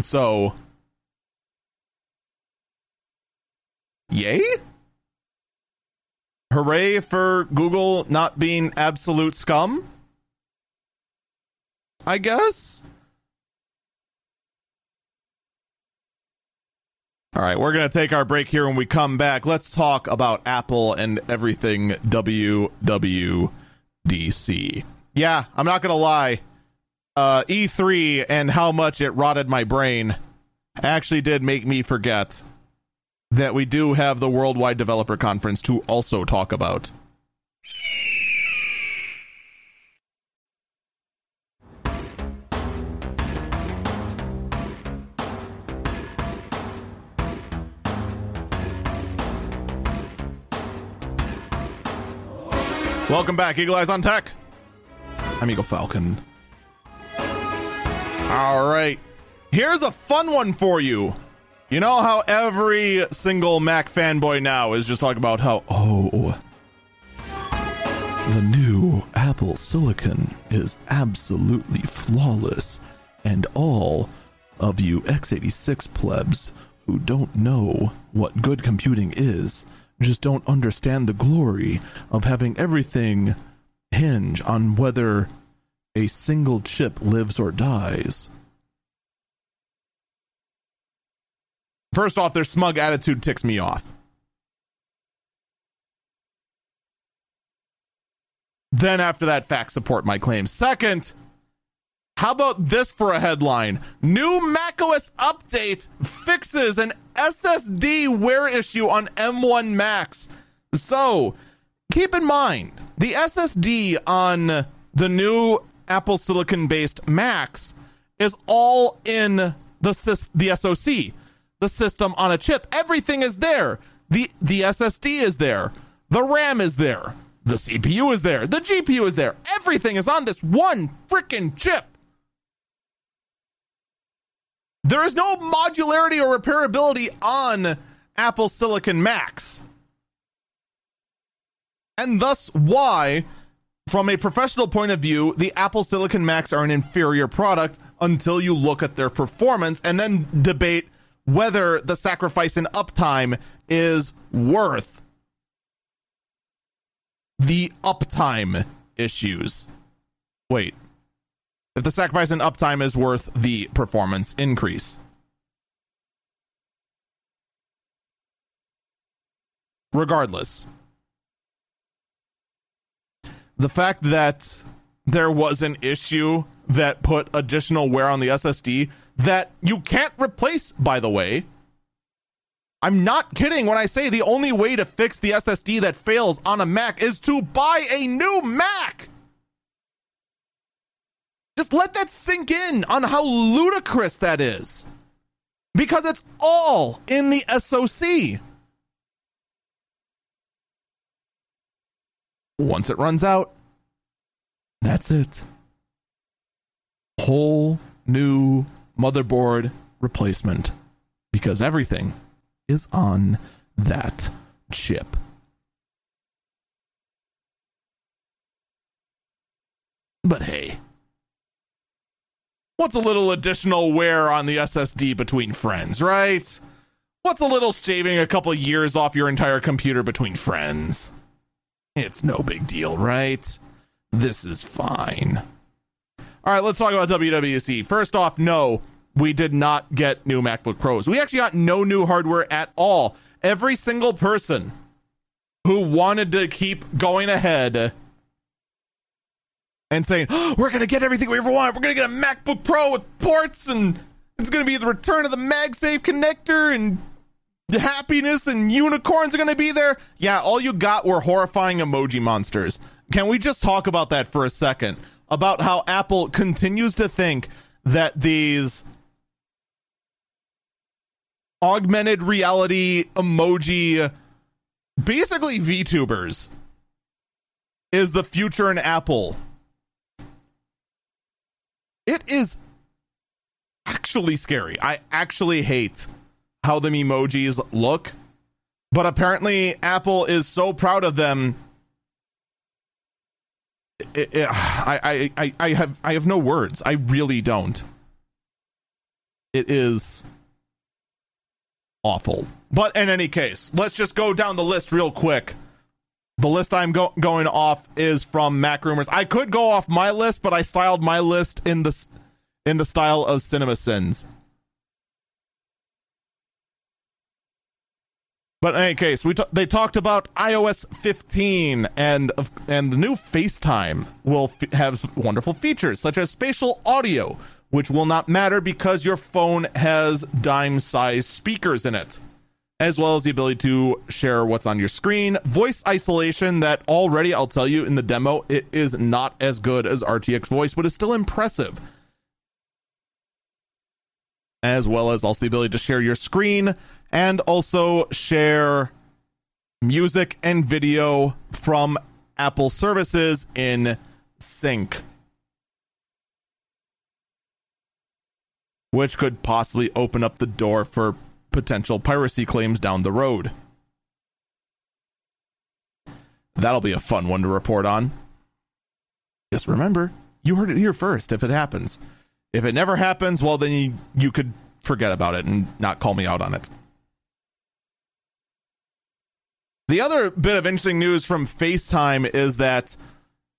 So, yay? Hooray for Google not being absolute scum? I guess? All right, we're going to take our break here. When we come back, let's talk about Apple and everything WWDC. Yeah, I'm not going to lie. Uh, E3 and how much it rotted my brain actually did make me forget that we do have the Worldwide Developer Conference to also talk about. Welcome back, Eagle Eyes on Tech. I'm Eagle Falcon. All right. Here's a fun one for you. You know how every single Mac fanboy now is just talking about how, oh, the new Apple Silicon is absolutely flawless, and all of you x86 plebs who don't know what good computing is just don't understand the glory of having everything hinge on whether a single chip lives or dies. First off, their smug attitude ticks me off. Then, after that, facts support my claim. Second, how about this for a headline? New macOS update fixes an SSD wear issue on M1 Macs. So, keep in mind, the SSD on the new Apple Silicon based Macs is all in the, the SoC, the system on a chip. Everything is there. The, the SSD is there. The RAM is there. The CPU is there. The GPU is there. Everything is on this one freaking chip. There is no modularity or repairability on Apple Silicon Macs. And thus, why, from a professional point of view, the Apple Silicon Macs are an inferior product until you look at their performance and then debate whether the sacrifice in uptime is worth the uptime issues. Wait, if the sacrifice in uptime is worth the performance increase. Regardless, the fact that there was an issue that put additional wear on the SSD that you can't replace, by the way. I'm not kidding when I say the only way to fix the SSD that fails on a Mac is to buy a new Mac. Just let that sink in on how ludicrous that is. Because it's all in the SOC. Once it runs out, that's it. Whole new motherboard replacement because everything is on that chip. But hey, what's a little additional wear on the SSD between friends, right? What's a little shaving a couple years off your entire computer between friends? It's no big deal, right? This is fine. All right, let's talk about WWDC. First off, no, we did not get new MacBook Pros. We actually got no new hardware at all. Every single person who wanted to keep going ahead and saying, oh, we're going to get everything we ever want. We're going to get a MacBook Pro with ports, and it's going to be the return of the MagSafe connector, and happiness and unicorns are going to be there. Yeah, all you got were horrifying emoji monsters. Can we just talk about that for a second? About how Apple continues to think that these augmented reality emoji, basically VTubers, is the future in Apple it is actually scary. I actually hate how the emojis look, but apparently Apple is so proud of them. It, it, I, I, I have I have no words. I really don't. It is awful. But in any case, let's just go down the list real quick the list I'm go- going off is from Mac Rumors. I could go off my list, but I styled my list in the in the style of Cinema But in any case, we t- they talked about iOS 15 and and the new FaceTime will f- have wonderful features such as spatial audio, which will not matter because your phone has dime-sized speakers in it as well as the ability to share what's on your screen. Voice isolation that already, I'll tell you in the demo, it is not as good as RTX voice, but is still impressive. As well as also the ability to share your screen and also share music and video from Apple services in sync. Which could possibly open up the door for potential piracy claims down the road. That'll be a fun one to report on. Just remember, you heard it here first if it happens. If it never happens, well, then you, you could forget about it and not call me out on it. The other bit of interesting news from FaceTime is that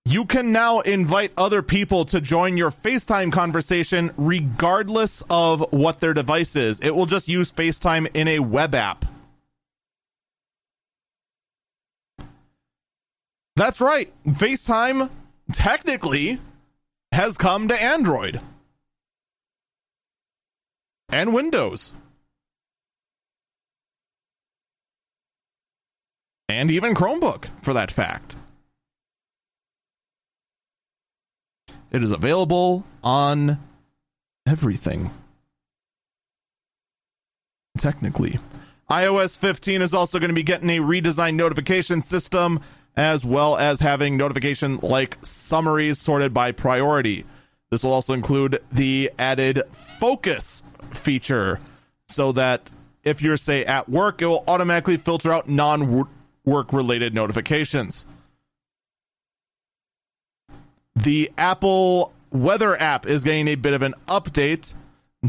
you can now invite other people to join your FaceTime conversation regardless of what their device is. It will just use FaceTime in a web app. That's right. FaceTime technically has come to Android and Windows. And even Chromebook, for that fact. It is available on everything. Technically. iOS 15 is also going to be getting a redesigned notification system as well as having notification like summaries sorted by priority. This will also include the added focus feature so that if you're, say, at work, it will automatically filter out non work related notifications the Apple weather app is getting a bit of an update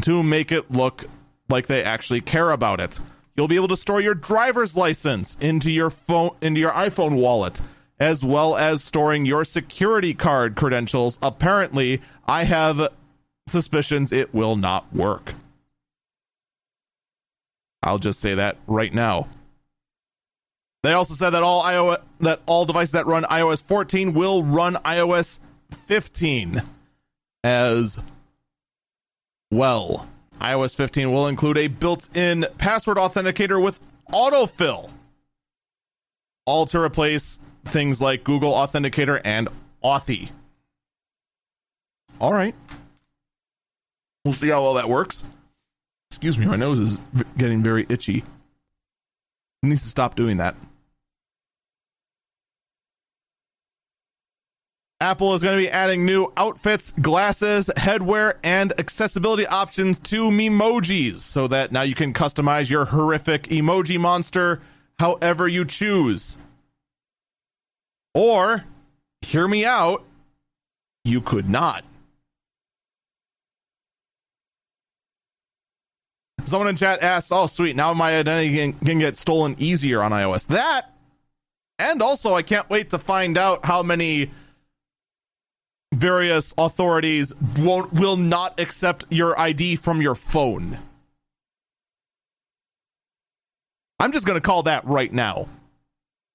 to make it look like they actually care about it. You'll be able to store your driver's license into your phone into your iPhone wallet as well as storing your security card credentials. Apparently, I have suspicions it will not work. I'll just say that right now. They also said that all iOS that all devices that run iOS 14 will run iOS 15 as well. iOS 15 will include a built in password authenticator with autofill, all to replace things like Google Authenticator and Authy. All right. We'll see how well that works. Excuse me, my nose is getting very itchy. It needs to stop doing that. Apple is going to be adding new outfits, glasses, headwear, and accessibility options to Memojis so that now you can customize your horrific emoji monster however you choose. Or, hear me out, you could not. Someone in chat asked, "Oh, sweet! Now my identity can get stolen easier on iOS." That, and also, I can't wait to find out how many various authorities won't will not accept your ID from your phone. I'm just going to call that right now.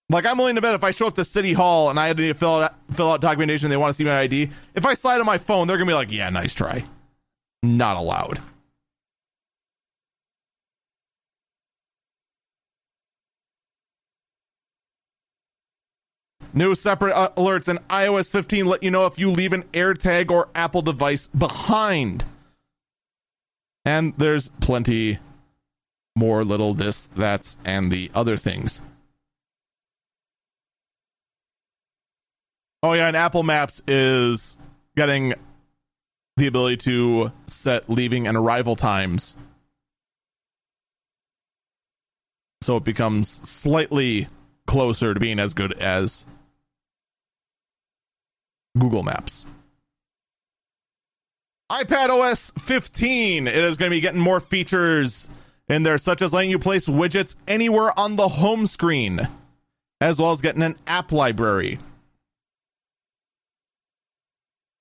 Like I'm willing to bet if I show up to City Hall and I had to fill out fill out documentation, they want to see my ID. If I slide on my phone, they're gonna be like, "Yeah, nice try." Not allowed. New separate uh, alerts in iOS 15 let you know if you leave an AirTag or Apple device behind. And there's plenty more little this, that's, and the other things. Oh, yeah, and Apple Maps is getting the ability to set leaving and arrival times. So it becomes slightly closer to being as good as Google Maps. iPad OS 15. It is going to be getting more features in there, such as letting you place widgets anywhere on the home screen, as well as getting an app library.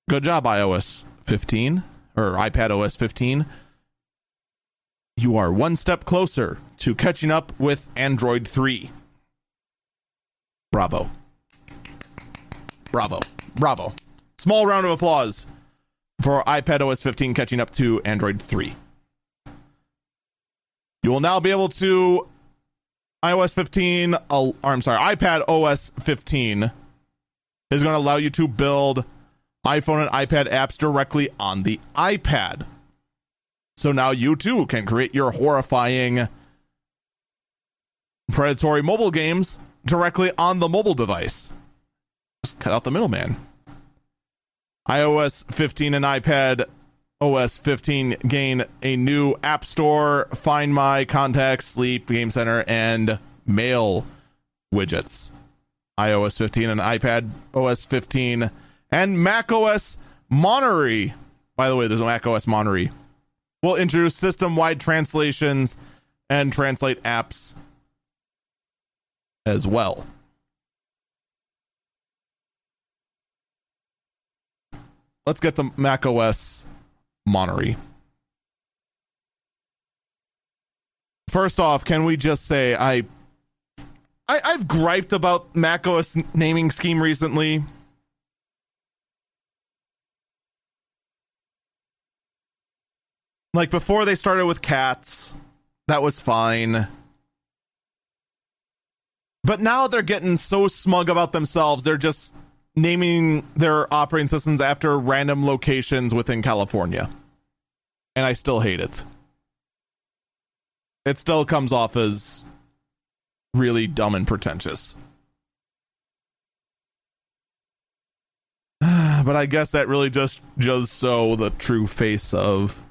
Good job, iOS 15 or iPad OS 15. You are one step closer to catching up with Android 3. Bravo. Bravo. Bravo. Small round of applause for iPad OS 15 catching up to Android 3. You will now be able to iOS 15, uh, or I'm sorry, iPad OS 15 is going to allow you to build iPhone and iPad apps directly on the iPad. So now you too can create your horrifying predatory mobile games directly on the mobile device. Just cut out the middleman. iOS 15 and iPad OS 15 gain a new App Store, Find My, Contacts, Sleep, Game Center, and Mail widgets. iOS 15 and iPad OS 15 and Mac OS Monterey. By the way, there's a Mac OS Monterey. Will introduce system wide translations and translate apps as well. Let's get the Mac OS Monterey. First off, can we just say I, I I've griped about Mac OS naming scheme recently. Like before they started with cats, that was fine. But now they're getting so smug about themselves, they're just naming their operating systems after random locations within California. And I still hate it. It still comes off as really dumb and pretentious. but I guess that really just just so the true face of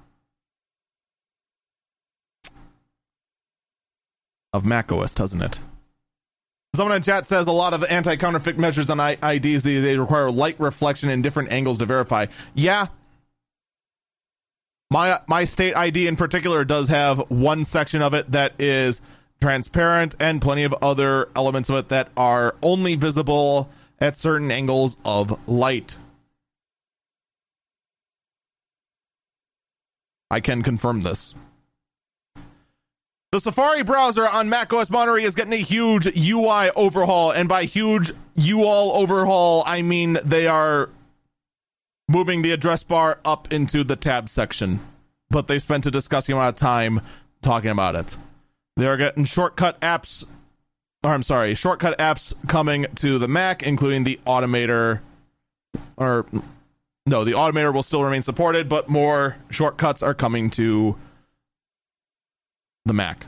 of macOS, doesn't it? Someone in chat says a lot of anti-counterfeit measures on IDs they, they require light reflection in different angles to verify. Yeah, my my state ID in particular does have one section of it that is transparent and plenty of other elements of it that are only visible at certain angles of light. I can confirm this. The Safari browser on macOS Monterey is getting a huge UI overhaul, and by huge UI overhaul, I mean they are moving the address bar up into the tab section. But they spent a disgusting amount of time talking about it. They are getting shortcut apps, or I'm sorry, shortcut apps coming to the Mac, including the Automator, or no, the Automator will still remain supported, but more shortcuts are coming to the Mac.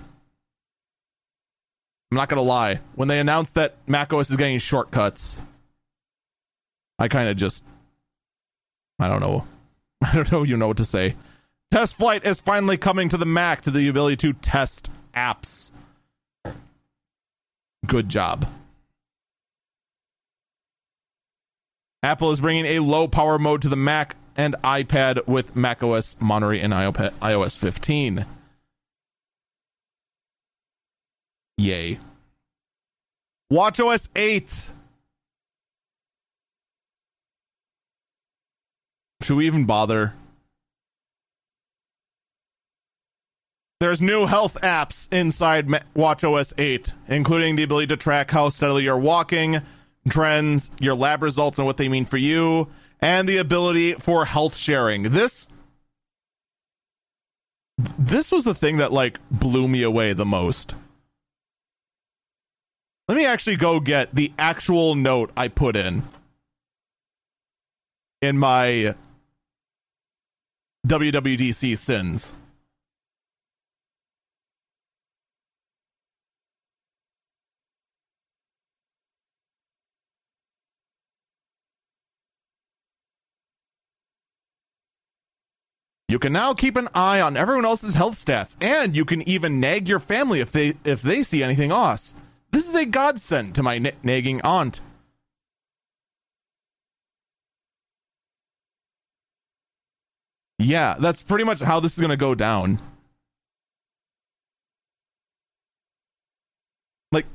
I'm not gonna lie. When they announced that macOS is getting shortcuts, I kind of just I don't know. I don't know you know what to say. Test flight is finally coming to the Mac to the ability to test apps. Good job. Apple is bringing a low power mode to the Mac and iPad with macOS Monterey and iOS 15. Yay. WatchOS 8. Should we even bother? There's new health apps inside WatchOS 8, including the ability to track how steadily you're walking, trends, your lab results, and what they mean for you, and the ability for health sharing. This this was the thing that like blew me away the most. Let me actually go get the actual note I put in in my WWDC sins. You can now keep an eye on everyone else's health stats, and you can even nag your family if they if they see anything off. This is a godsend to my n- nagging aunt. Yeah, that's pretty much how this is going to go down. Like,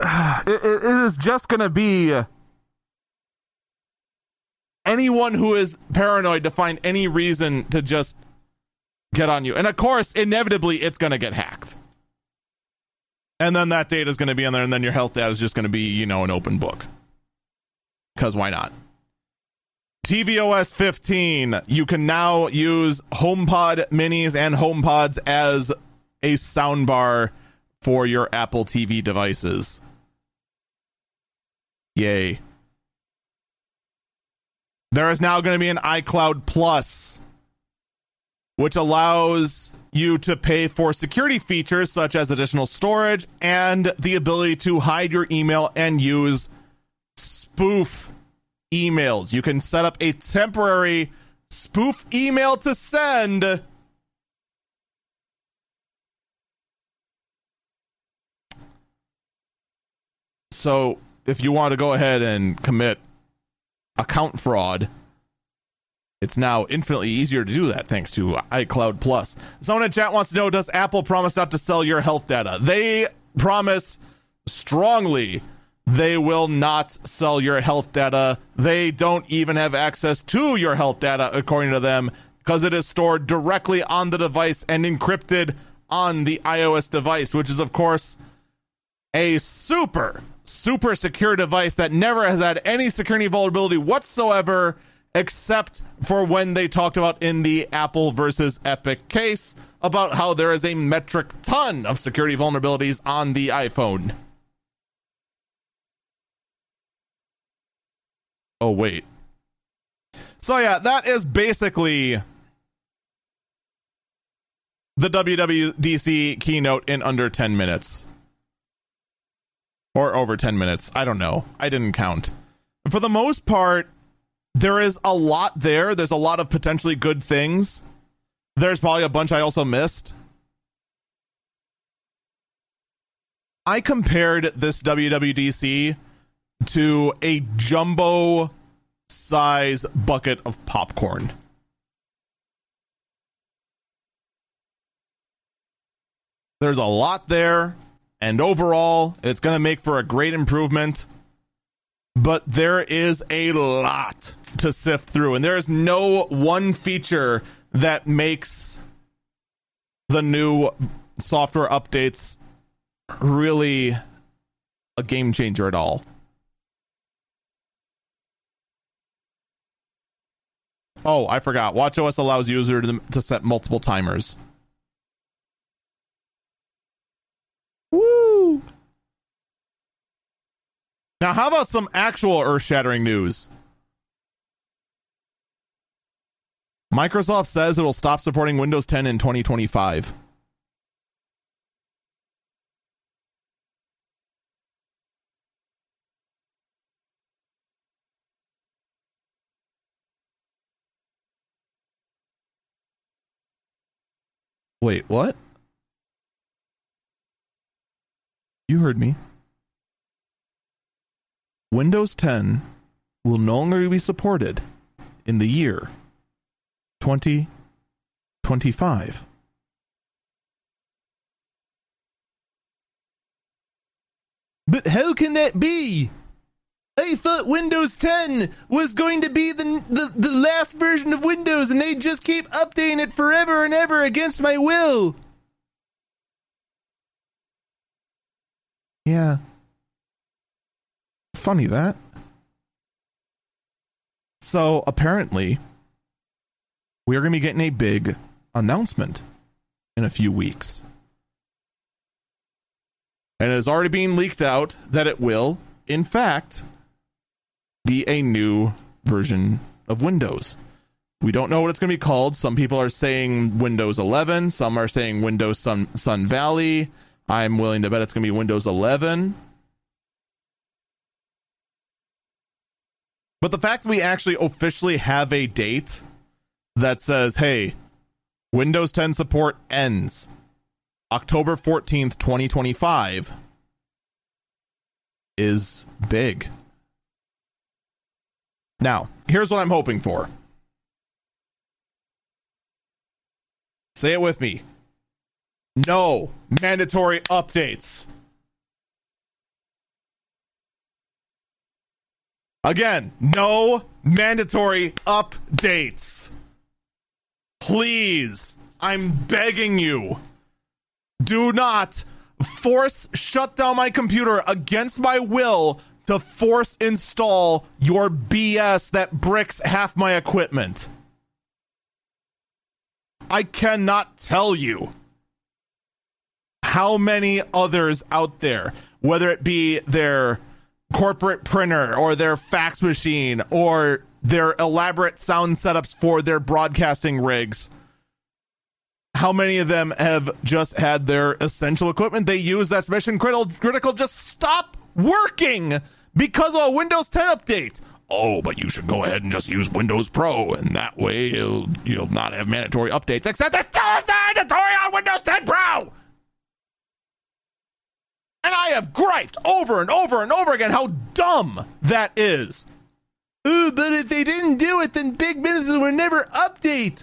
it, it is just going to be anyone who is paranoid to find any reason to just get on you. And of course, inevitably, it's going to get hacked. And then that data is going to be in there, and then your health data is just going to be, you know, an open book. Because why not? tvOS 15, you can now use HomePod minis and HomePods as a soundbar for your Apple TV devices. Yay. There is now going to be an iCloud Plus, which allows you to pay for security features such as additional storage and the ability to hide your email and use spoof emails. You can set up a temporary spoof email to send. So, if you want to go ahead and commit account fraud, it's now infinitely easier to do that thanks to iCloud Plus. Someone in chat wants to know Does Apple promise not to sell your health data? They promise strongly they will not sell your health data. They don't even have access to your health data, according to them, because it is stored directly on the device and encrypted on the iOS device, which is, of course, a super, super secure device that never has had any security vulnerability whatsoever, except for when they talked about in the Apple versus Epic case about how there is a metric ton of security vulnerabilities on the iPhone. Oh, wait. So, yeah, that is basically the WWDC keynote in under 10 minutes. Or over 10 minutes. I don't know. I didn't count. For the most part, there is a lot there. There's a lot of potentially good things. There's probably a bunch I also missed. I compared this WWDC to a jumbo size bucket of popcorn. There's a lot there, and overall, it's going to make for a great improvement. But there is a lot to sift through, and there is no one feature that makes the new software updates really a game changer at all. Oh, I forgot. WatchOS allows user to, to set multiple timers. Woo! Now, how about some actual earth shattering news? Microsoft says it'll stop supporting Windows 10 in 2025. Wait, what? You heard me. Windows 10 will no longer be supported in the year 2025. But how can that be? I thought Windows 10 was going to be the, the, the last version of Windows and they just keep updating it forever and ever against my will. Yeah. Funny that. So apparently, we're going to be getting a big announcement in a few weeks. And it is already being leaked out that it will, in fact, be a new version of Windows. We don't know what it's going to be called. Some people are saying Windows 11, some are saying Windows Sun, Sun Valley. I'm willing to bet it's going to be Windows 11. But the fact we actually officially have a date that says, hey, Windows 10 support ends October 14th, 2025 is big. Now, here's what I'm hoping for. Say it with me. No mandatory updates. Again, no mandatory updates. Please, I'm begging you. Do not force shut down my computer against my will to force install your BS that bricks half my equipment. I cannot tell you how many others out there, whether it be their corporate printer or their fax machine or their elaborate sound setups for their broadcasting rigs. How many of them have just had their essential equipment they use that's mission critical, critical just stop working because of a Windows 10 update? Oh, but you should go ahead and just use Windows Pro, and that way you'll you'll not have mandatory updates. Except it's still mandatory on Windows 10 Pro. And I have griped over and over and over again how dumb that is. Ooh, but if they didn't do it, then big businesses would never update.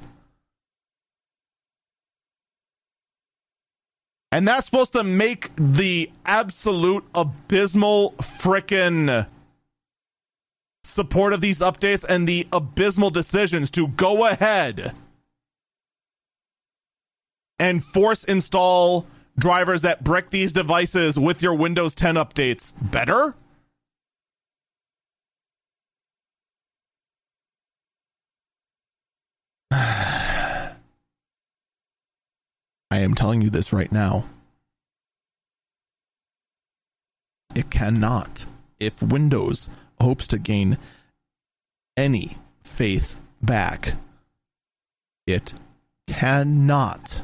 And that's supposed to make the absolute abysmal frickin' support of these updates and the abysmal decisions to go ahead and force install drivers that brick these devices with your Windows 10 updates better? I am telling you this right now. It cannot. If Windows hopes to gain any faith back, it cannot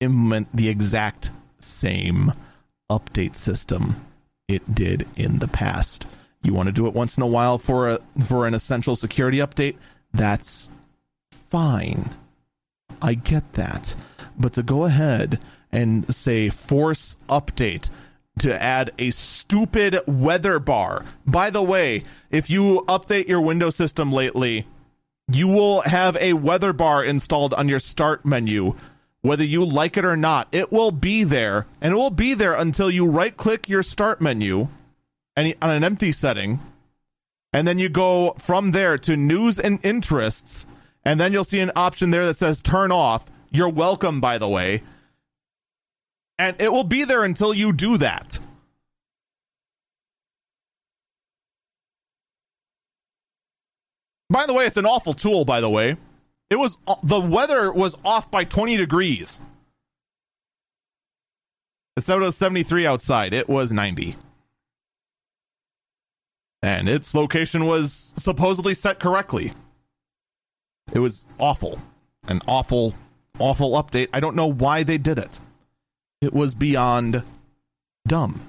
implement the exact same update system it did in the past. You want to do it once in a while for a for an essential security update? That's fine. I get that. But to go ahead and say force update to add a stupid weather bar. By the way, if you update your Windows system lately, you will have a weather bar installed on your start menu whether you like it or not, it will be there, and it will be there until you right click your start menu on an empty setting, and then you go from there to news and interests, and then you'll see an option there that says turn off. You're welcome, by the way. And it will be there until you do that. By the way, it's an awful tool, by the way. It was the weather was off by 20 degrees. It said it was 73 outside. It was 90. And its location was supposedly set correctly. It was awful. An awful, awful update. I don't know why they did it. It was beyond dumb.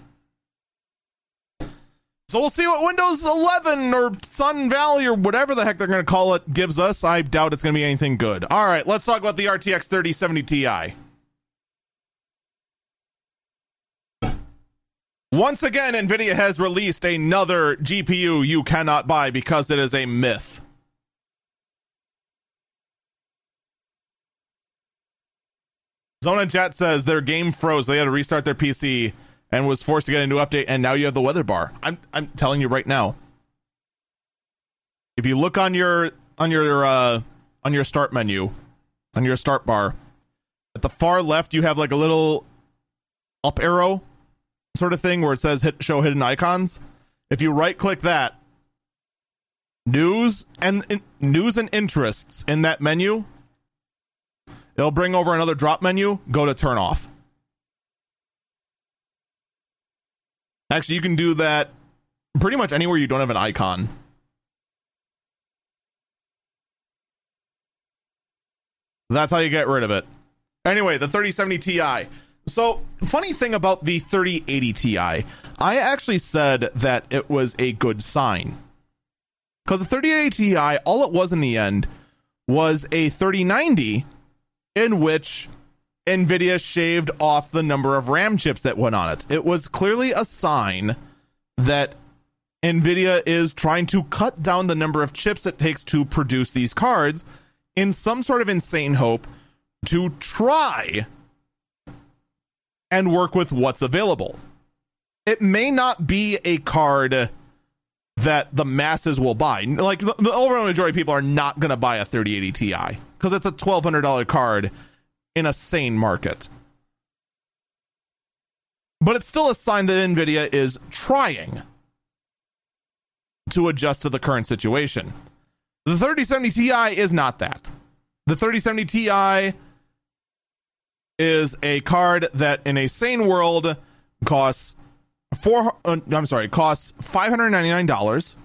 So we'll see what Windows 11 or Sun Valley or whatever the heck they're going to call it gives us. I doubt it's going to be anything good. All right, let's talk about the RTX 3070 Ti. Once again, NVIDIA has released another GPU you cannot buy because it is a myth. Zona Jet says their game froze. They had to restart their PC and was forced to get a new update, and now you have the weather bar. I'm I'm telling you right now. If you look on your on your uh, on your start menu, on your start bar, at the far left you have like a little up arrow sort of thing where it says hit show hidden icons. If you right click that, news and in, news and interests in that menu It'll bring over another drop menu. Go to turn off. Actually, you can do that pretty much anywhere you don't have an icon. That's how you get rid of it. Anyway, the 3070 Ti. So, funny thing about the 3080 Ti, I actually said that it was a good sign. Because the 3080 Ti, all it was in the end was a 3090 in which NVIDIA shaved off the number of RAM chips that went on it. It was clearly a sign that NVIDIA is trying to cut down the number of chips it takes to produce these cards in some sort of insane hope to try and work with what's available. It may not be a card that the masses will buy. Like the, overwhelming majority of people are not going to buy a 3080 Ti because it's a $1,200 card in a sane market. But it's still a sign that NVIDIA is trying to adjust to the current situation. The 3070 Ti is not that. The 3070 Ti is a card that in a sane world costs four uh, I'm sorry, costs $599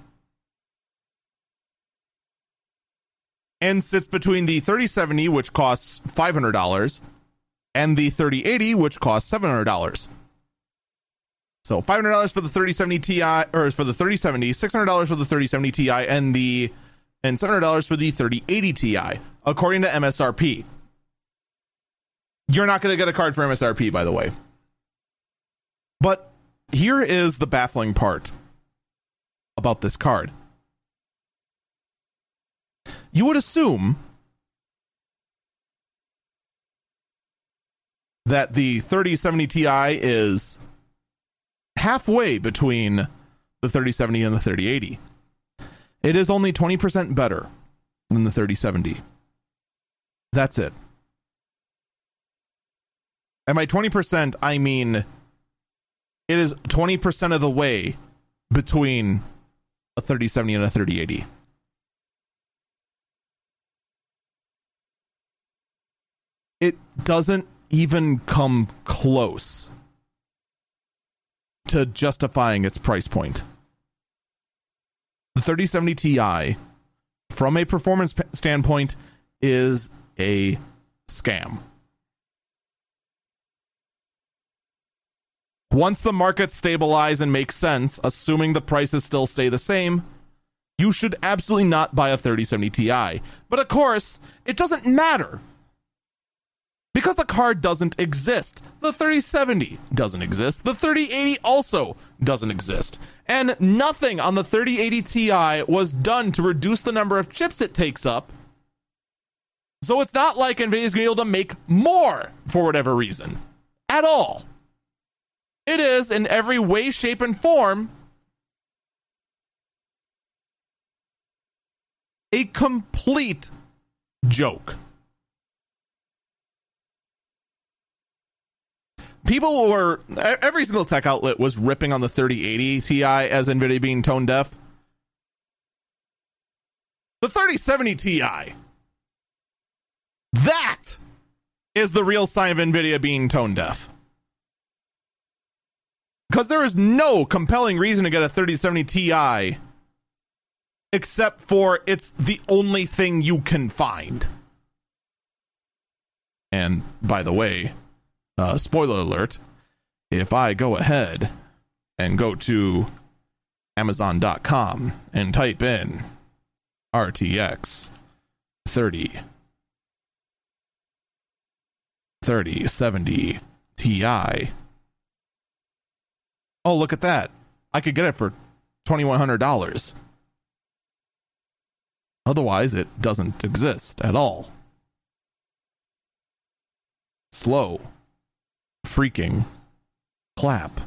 and sits between the 3070, which costs $500, and the 3080, which costs $700. So $500 for the 3070 Ti, or for the 3070, $600 for the 3070 Ti, and the and $700 for the 3080 Ti, according to MSRP. You're not going to get a card for MSRP, by the way. But here is the baffling part about this card you would assume that the 3070 Ti is halfway between the 3070 and the 3080. It is only 20% better than the 3070. That's it. And by 20%, I mean it is 20% of the way between a 3070 and a 3080. It doesn't even come close to justifying its price point. The 3070 Ti, from a performance p- standpoint, is a scam. Once the markets stabilize and make sense, assuming the prices still stay the same, you should absolutely not buy a 3070 Ti. But of course, it doesn't matter because the card doesn't exist. The 3070 doesn't exist. The 3080 also doesn't exist. And nothing on the 3080 Ti was done to reduce the number of chips it takes up. So it's not like NVIDIA is going to be able to make more for whatever reason at all. It is in every way, shape, and form a complete joke. People were every single tech outlet was ripping on the 3080 Ti as Nvidia being tone deaf. The 3070 Ti. That is the real sign of Nvidia being tone deaf. Because there is no compelling reason to get a 3070 Ti except for it's the only thing you can find. And by the way, uh, spoiler alert, if I go ahead and go to Amazon.com and type in RTX 30 3070 Ti. Oh, look at that. I could get it for $2,100. Otherwise, it doesn't exist at all. Slow. Freaking clap.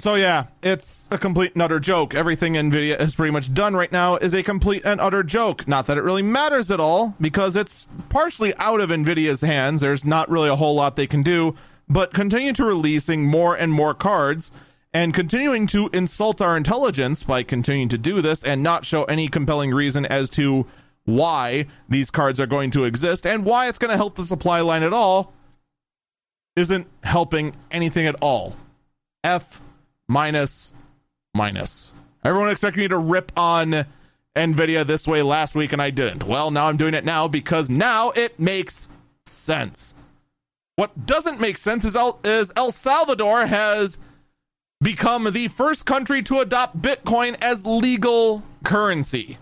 So yeah, it's a complete and utter joke. Everything Nvidia has pretty much done right now is a complete and utter joke. Not that it really matters at all, because it's partially out of Nvidia's hands. There's not really a whole lot they can do, but continue to releasing more and more cards and continuing to insult our intelligence by continuing to do this and not show any compelling reason as to why these cards are going to exist and why it's going to help the supply line at all isn't helping anything at all. F minus minus. Everyone expected me to rip on Nvidia this way last week and I didn't. Well, now I'm doing it now because now it makes sense. What doesn't make sense is El, is El Salvador has become the first country to adopt Bitcoin as legal currency.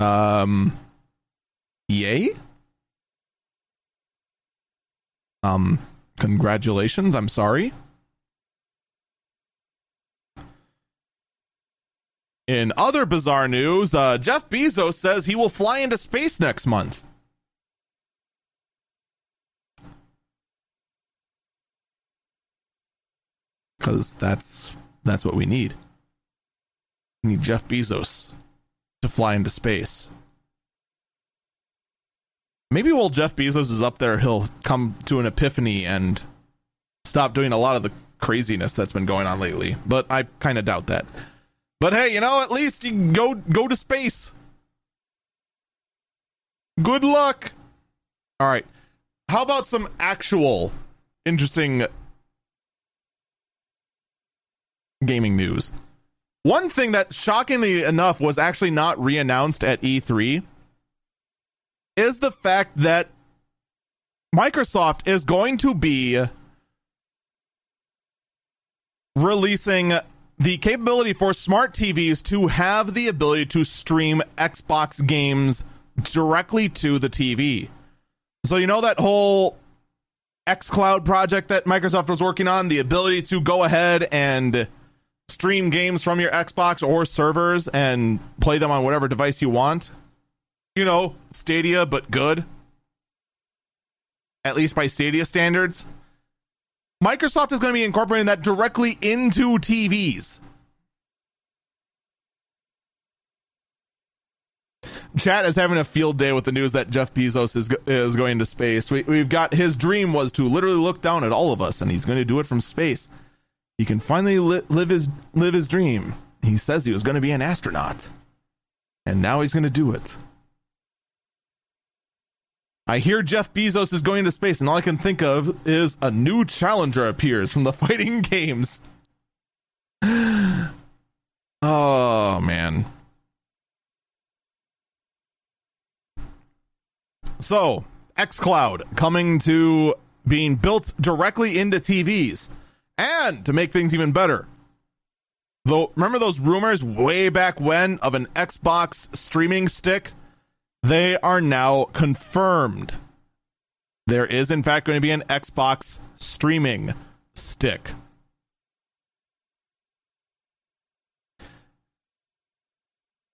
Um, yay? Um, congratulations. I'm sorry. In other bizarre news, uh, Jeff Bezos says he will fly into space next month. Because that's that's what we need. We need Jeff Bezos to fly into space. Maybe while Jeff Bezos is up there, he'll come to an epiphany and stop doing a lot of the craziness that's been going on lately. But I kind of doubt that. But hey, you know, at least you go go to space. Good luck. All right. How about some actual interesting gaming news? One thing that shockingly enough was actually not re-announced at E3 is the fact that Microsoft is going to be releasing the capability for smart TVs to have the ability to stream Xbox games directly to the TV. So you know that whole xCloud project that Microsoft was working on, the ability to go ahead and stream games from your Xbox or servers and play them on whatever device you want you know, Stadia, but good. At least by Stadia standards. Microsoft is going to be incorporating that directly into TVs. Chat is having a field day with the news that Jeff Bezos is is going to space. We, we've got his dream was to literally look down at all of us, and he's going to do it from space. He can finally li- live his live his dream. He says he was going to be an astronaut, and now he's going to do it. I hear Jeff Bezos is going to space, and all I can think of is a new challenger appears from the fighting games. oh, man. So, xCloud coming to being built directly into TVs. And to make things even better, though, remember those rumors way back when of an Xbox streaming stick they are now confirmed. There is, in fact, going to be an Xbox streaming stick.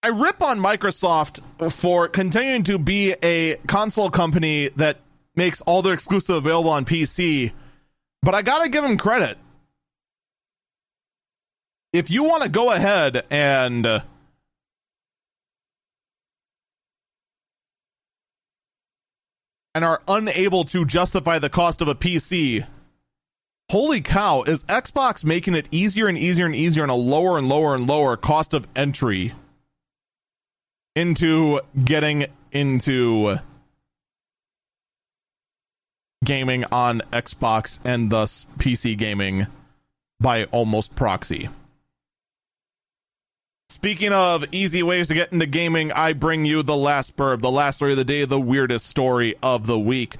I rip on Microsoft for continuing to be a console company that makes all their exclusive available on PC, but I gotta give them credit. If you want to go ahead and uh, and are unable to justify the cost of a PC. Holy cow, is Xbox making it easier and easier and easier and a lower and lower and lower cost of entry into getting into gaming on Xbox and thus PC gaming by almost proxy. Speaking of easy ways to get into gaming, I bring you the last burb, the last story of the day, the weirdest story of the week.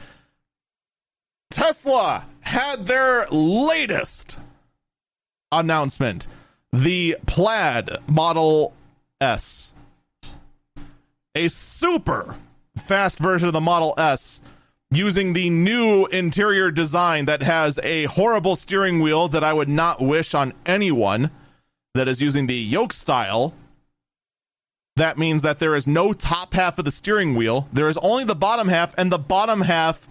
Tesla had their latest announcement the Plaid Model S. A super fast version of the Model S using the new interior design that has a horrible steering wheel that I would not wish on anyone that is using the yoke style. That means that there is no top half of the steering wheel. There is only the bottom half, and the bottom half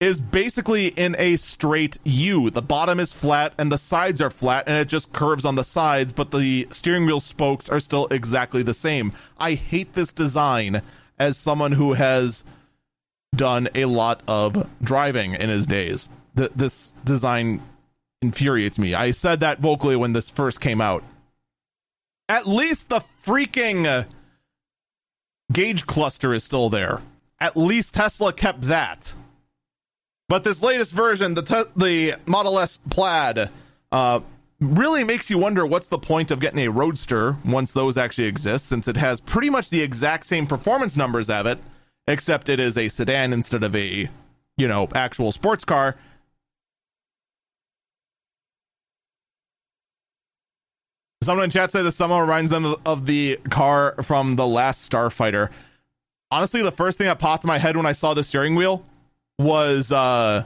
is basically in a straight U. The bottom is flat and the sides are flat, and it just curves on the sides, but the steering wheel spokes are still exactly the same. I hate this design as someone who has done a lot of driving in his days. Th- this design infuriates me. I said that vocally when this first came out. At least the freaking gauge cluster is still there. At least Tesla kept that. But this latest version, the te- the Model S Plaid, uh, really makes you wonder what's the point of getting a Roadster once those actually exist, since it has pretty much the exact same performance numbers of it, except it is a sedan instead of a, you know, actual sports car. Someone in chat said this somehow reminds them of, of the car from the last Starfighter. Honestly, the first thing that popped in my head when I saw the steering wheel was uh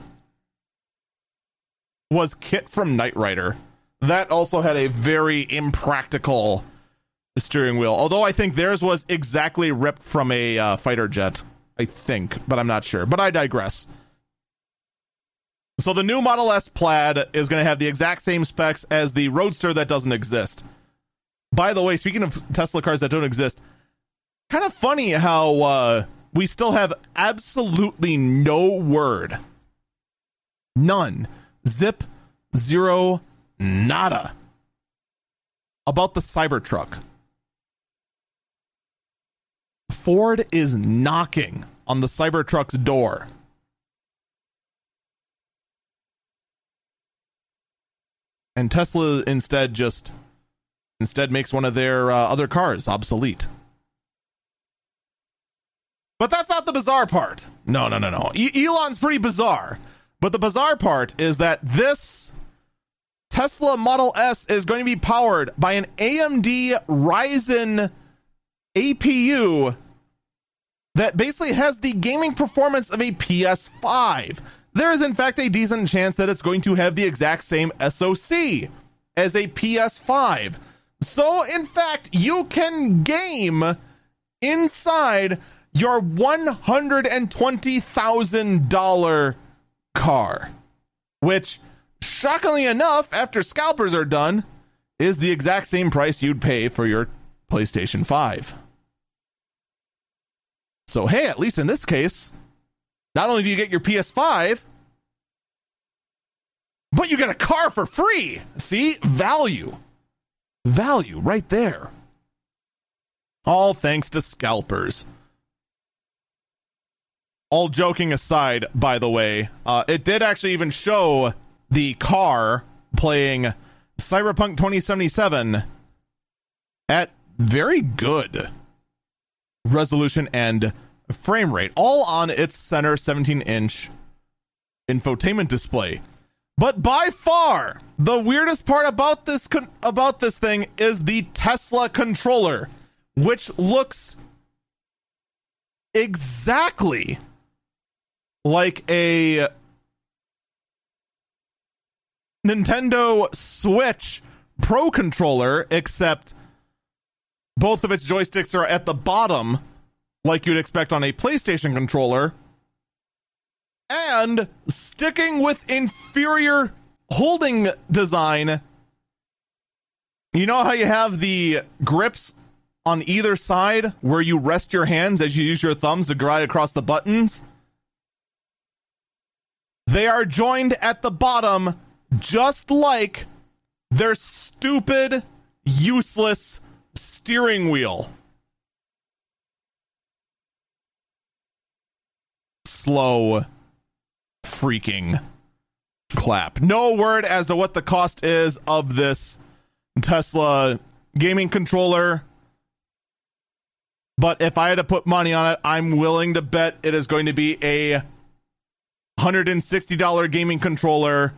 was KITT from Knight Rider. That also had a very impractical steering wheel. Although I think theirs was exactly ripped from a uh, fighter jet. I think, but I'm not sure. But I digress. So the new Model S Plaid is going to have the exact same specs as the Roadster that doesn't exist. By the way, speaking of Tesla cars that don't exist, kind of funny how uh, we still have absolutely no word, none, zip, zero, nada about the Cybertruck. Ford is knocking on the Cybertruck's door. And Tesla instead just instead makes one of their uh, other cars obsolete. But that's not the bizarre part. No, no, no, no. E- Elon's pretty bizarre. But the bizarre part is that this Tesla Model S is going to be powered by an AMD Ryzen APU that basically has the gaming performance of a PS5. There is, in fact, a decent chance that it's going to have the exact same SoC as a PS5. So, in fact, you can game inside your $120,000 car, which, shockingly enough, after scalpers are done, is the exact same price you'd pay for your PlayStation 5. So, hey, at least in this case, not only do you get your PS5, but you get a car for free. See? Value. Value right there. All thanks to scalpers all joking aside, by the way, uh, it did actually even show the car playing Cyberpunk 2077 at very good resolution and frame rate, all on its center 17 inch infotainment display. But by far, the weirdest part about this con- about this thing is the Tesla controller, which looks exactly like a Nintendo Switch Pro controller, except both of its joysticks are at the bottom, like you'd expect on a PlayStation controller. And sticking with inferior holding design, you know how you have the grips on either side where you rest your hands as you use your thumbs to glide across the buttons? They are joined at the bottom, just like their stupid, useless steering wheel. Slow freaking clap. No word as to what the cost is of this Tesla gaming controller. But if I had to put money on it, I'm willing to bet it is going to be a $160 gaming controller.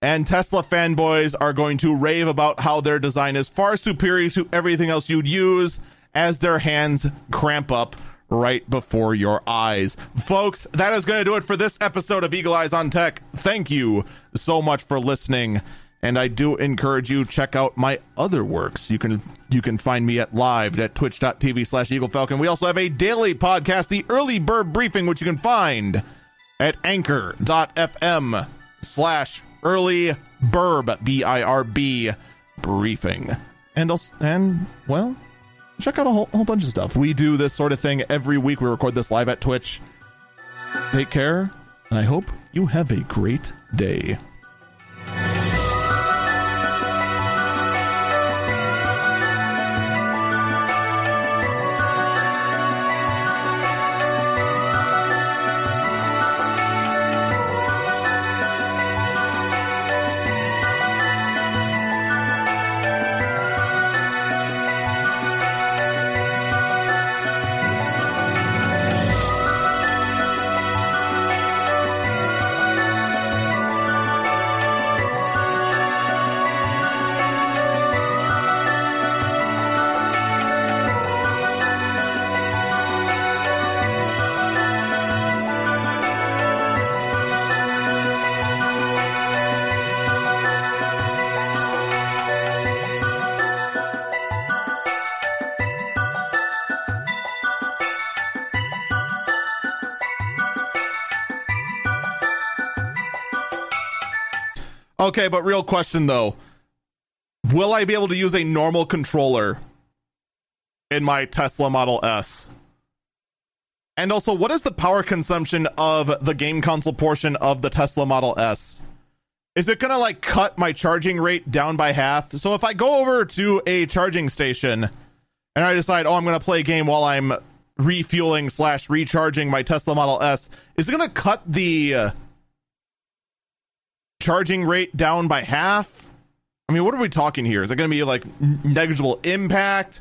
And Tesla fanboys are going to rave about how their design is far superior to everything else you'd use as their hands cramp up right before your eyes. Folks, that is going to do it for this episode of Eagle Eyes on Tech. Thank you so much for listening. And I do encourage you check out my other works. You can you can find me at live at twitch.tv slash Eagle Falcon. We also have a daily podcast, the Early Bird Briefing, which you can find at anchor.fm slash early birb b-i-r-b briefing and also, and well check out a whole, whole bunch of stuff. We do this sort of thing every week. We record this live at Twitch. Take care, and I hope you have a great day. Okay, but real question though. Will I be able to use a normal controller in my Tesla Model S? And also, what is the power consumption of the game console portion of the Tesla Model S? Is it gonna like cut my charging rate down by half? So if I go over to a charging station and I decide, oh, I'm gonna play a game while I'm refueling slash recharging my Tesla Model S, is it gonna cut the uh, charging rate down by half? I mean, what are we talking here? Is it going to be like negligible impact?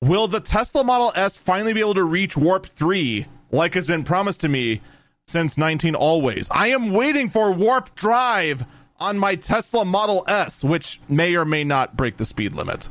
Will the Tesla Model S finally be able to reach Warp 3 like has been promised to me since 19 always? I am waiting for Warp Drive on my Tesla Model S, which may or may not break the speed limit.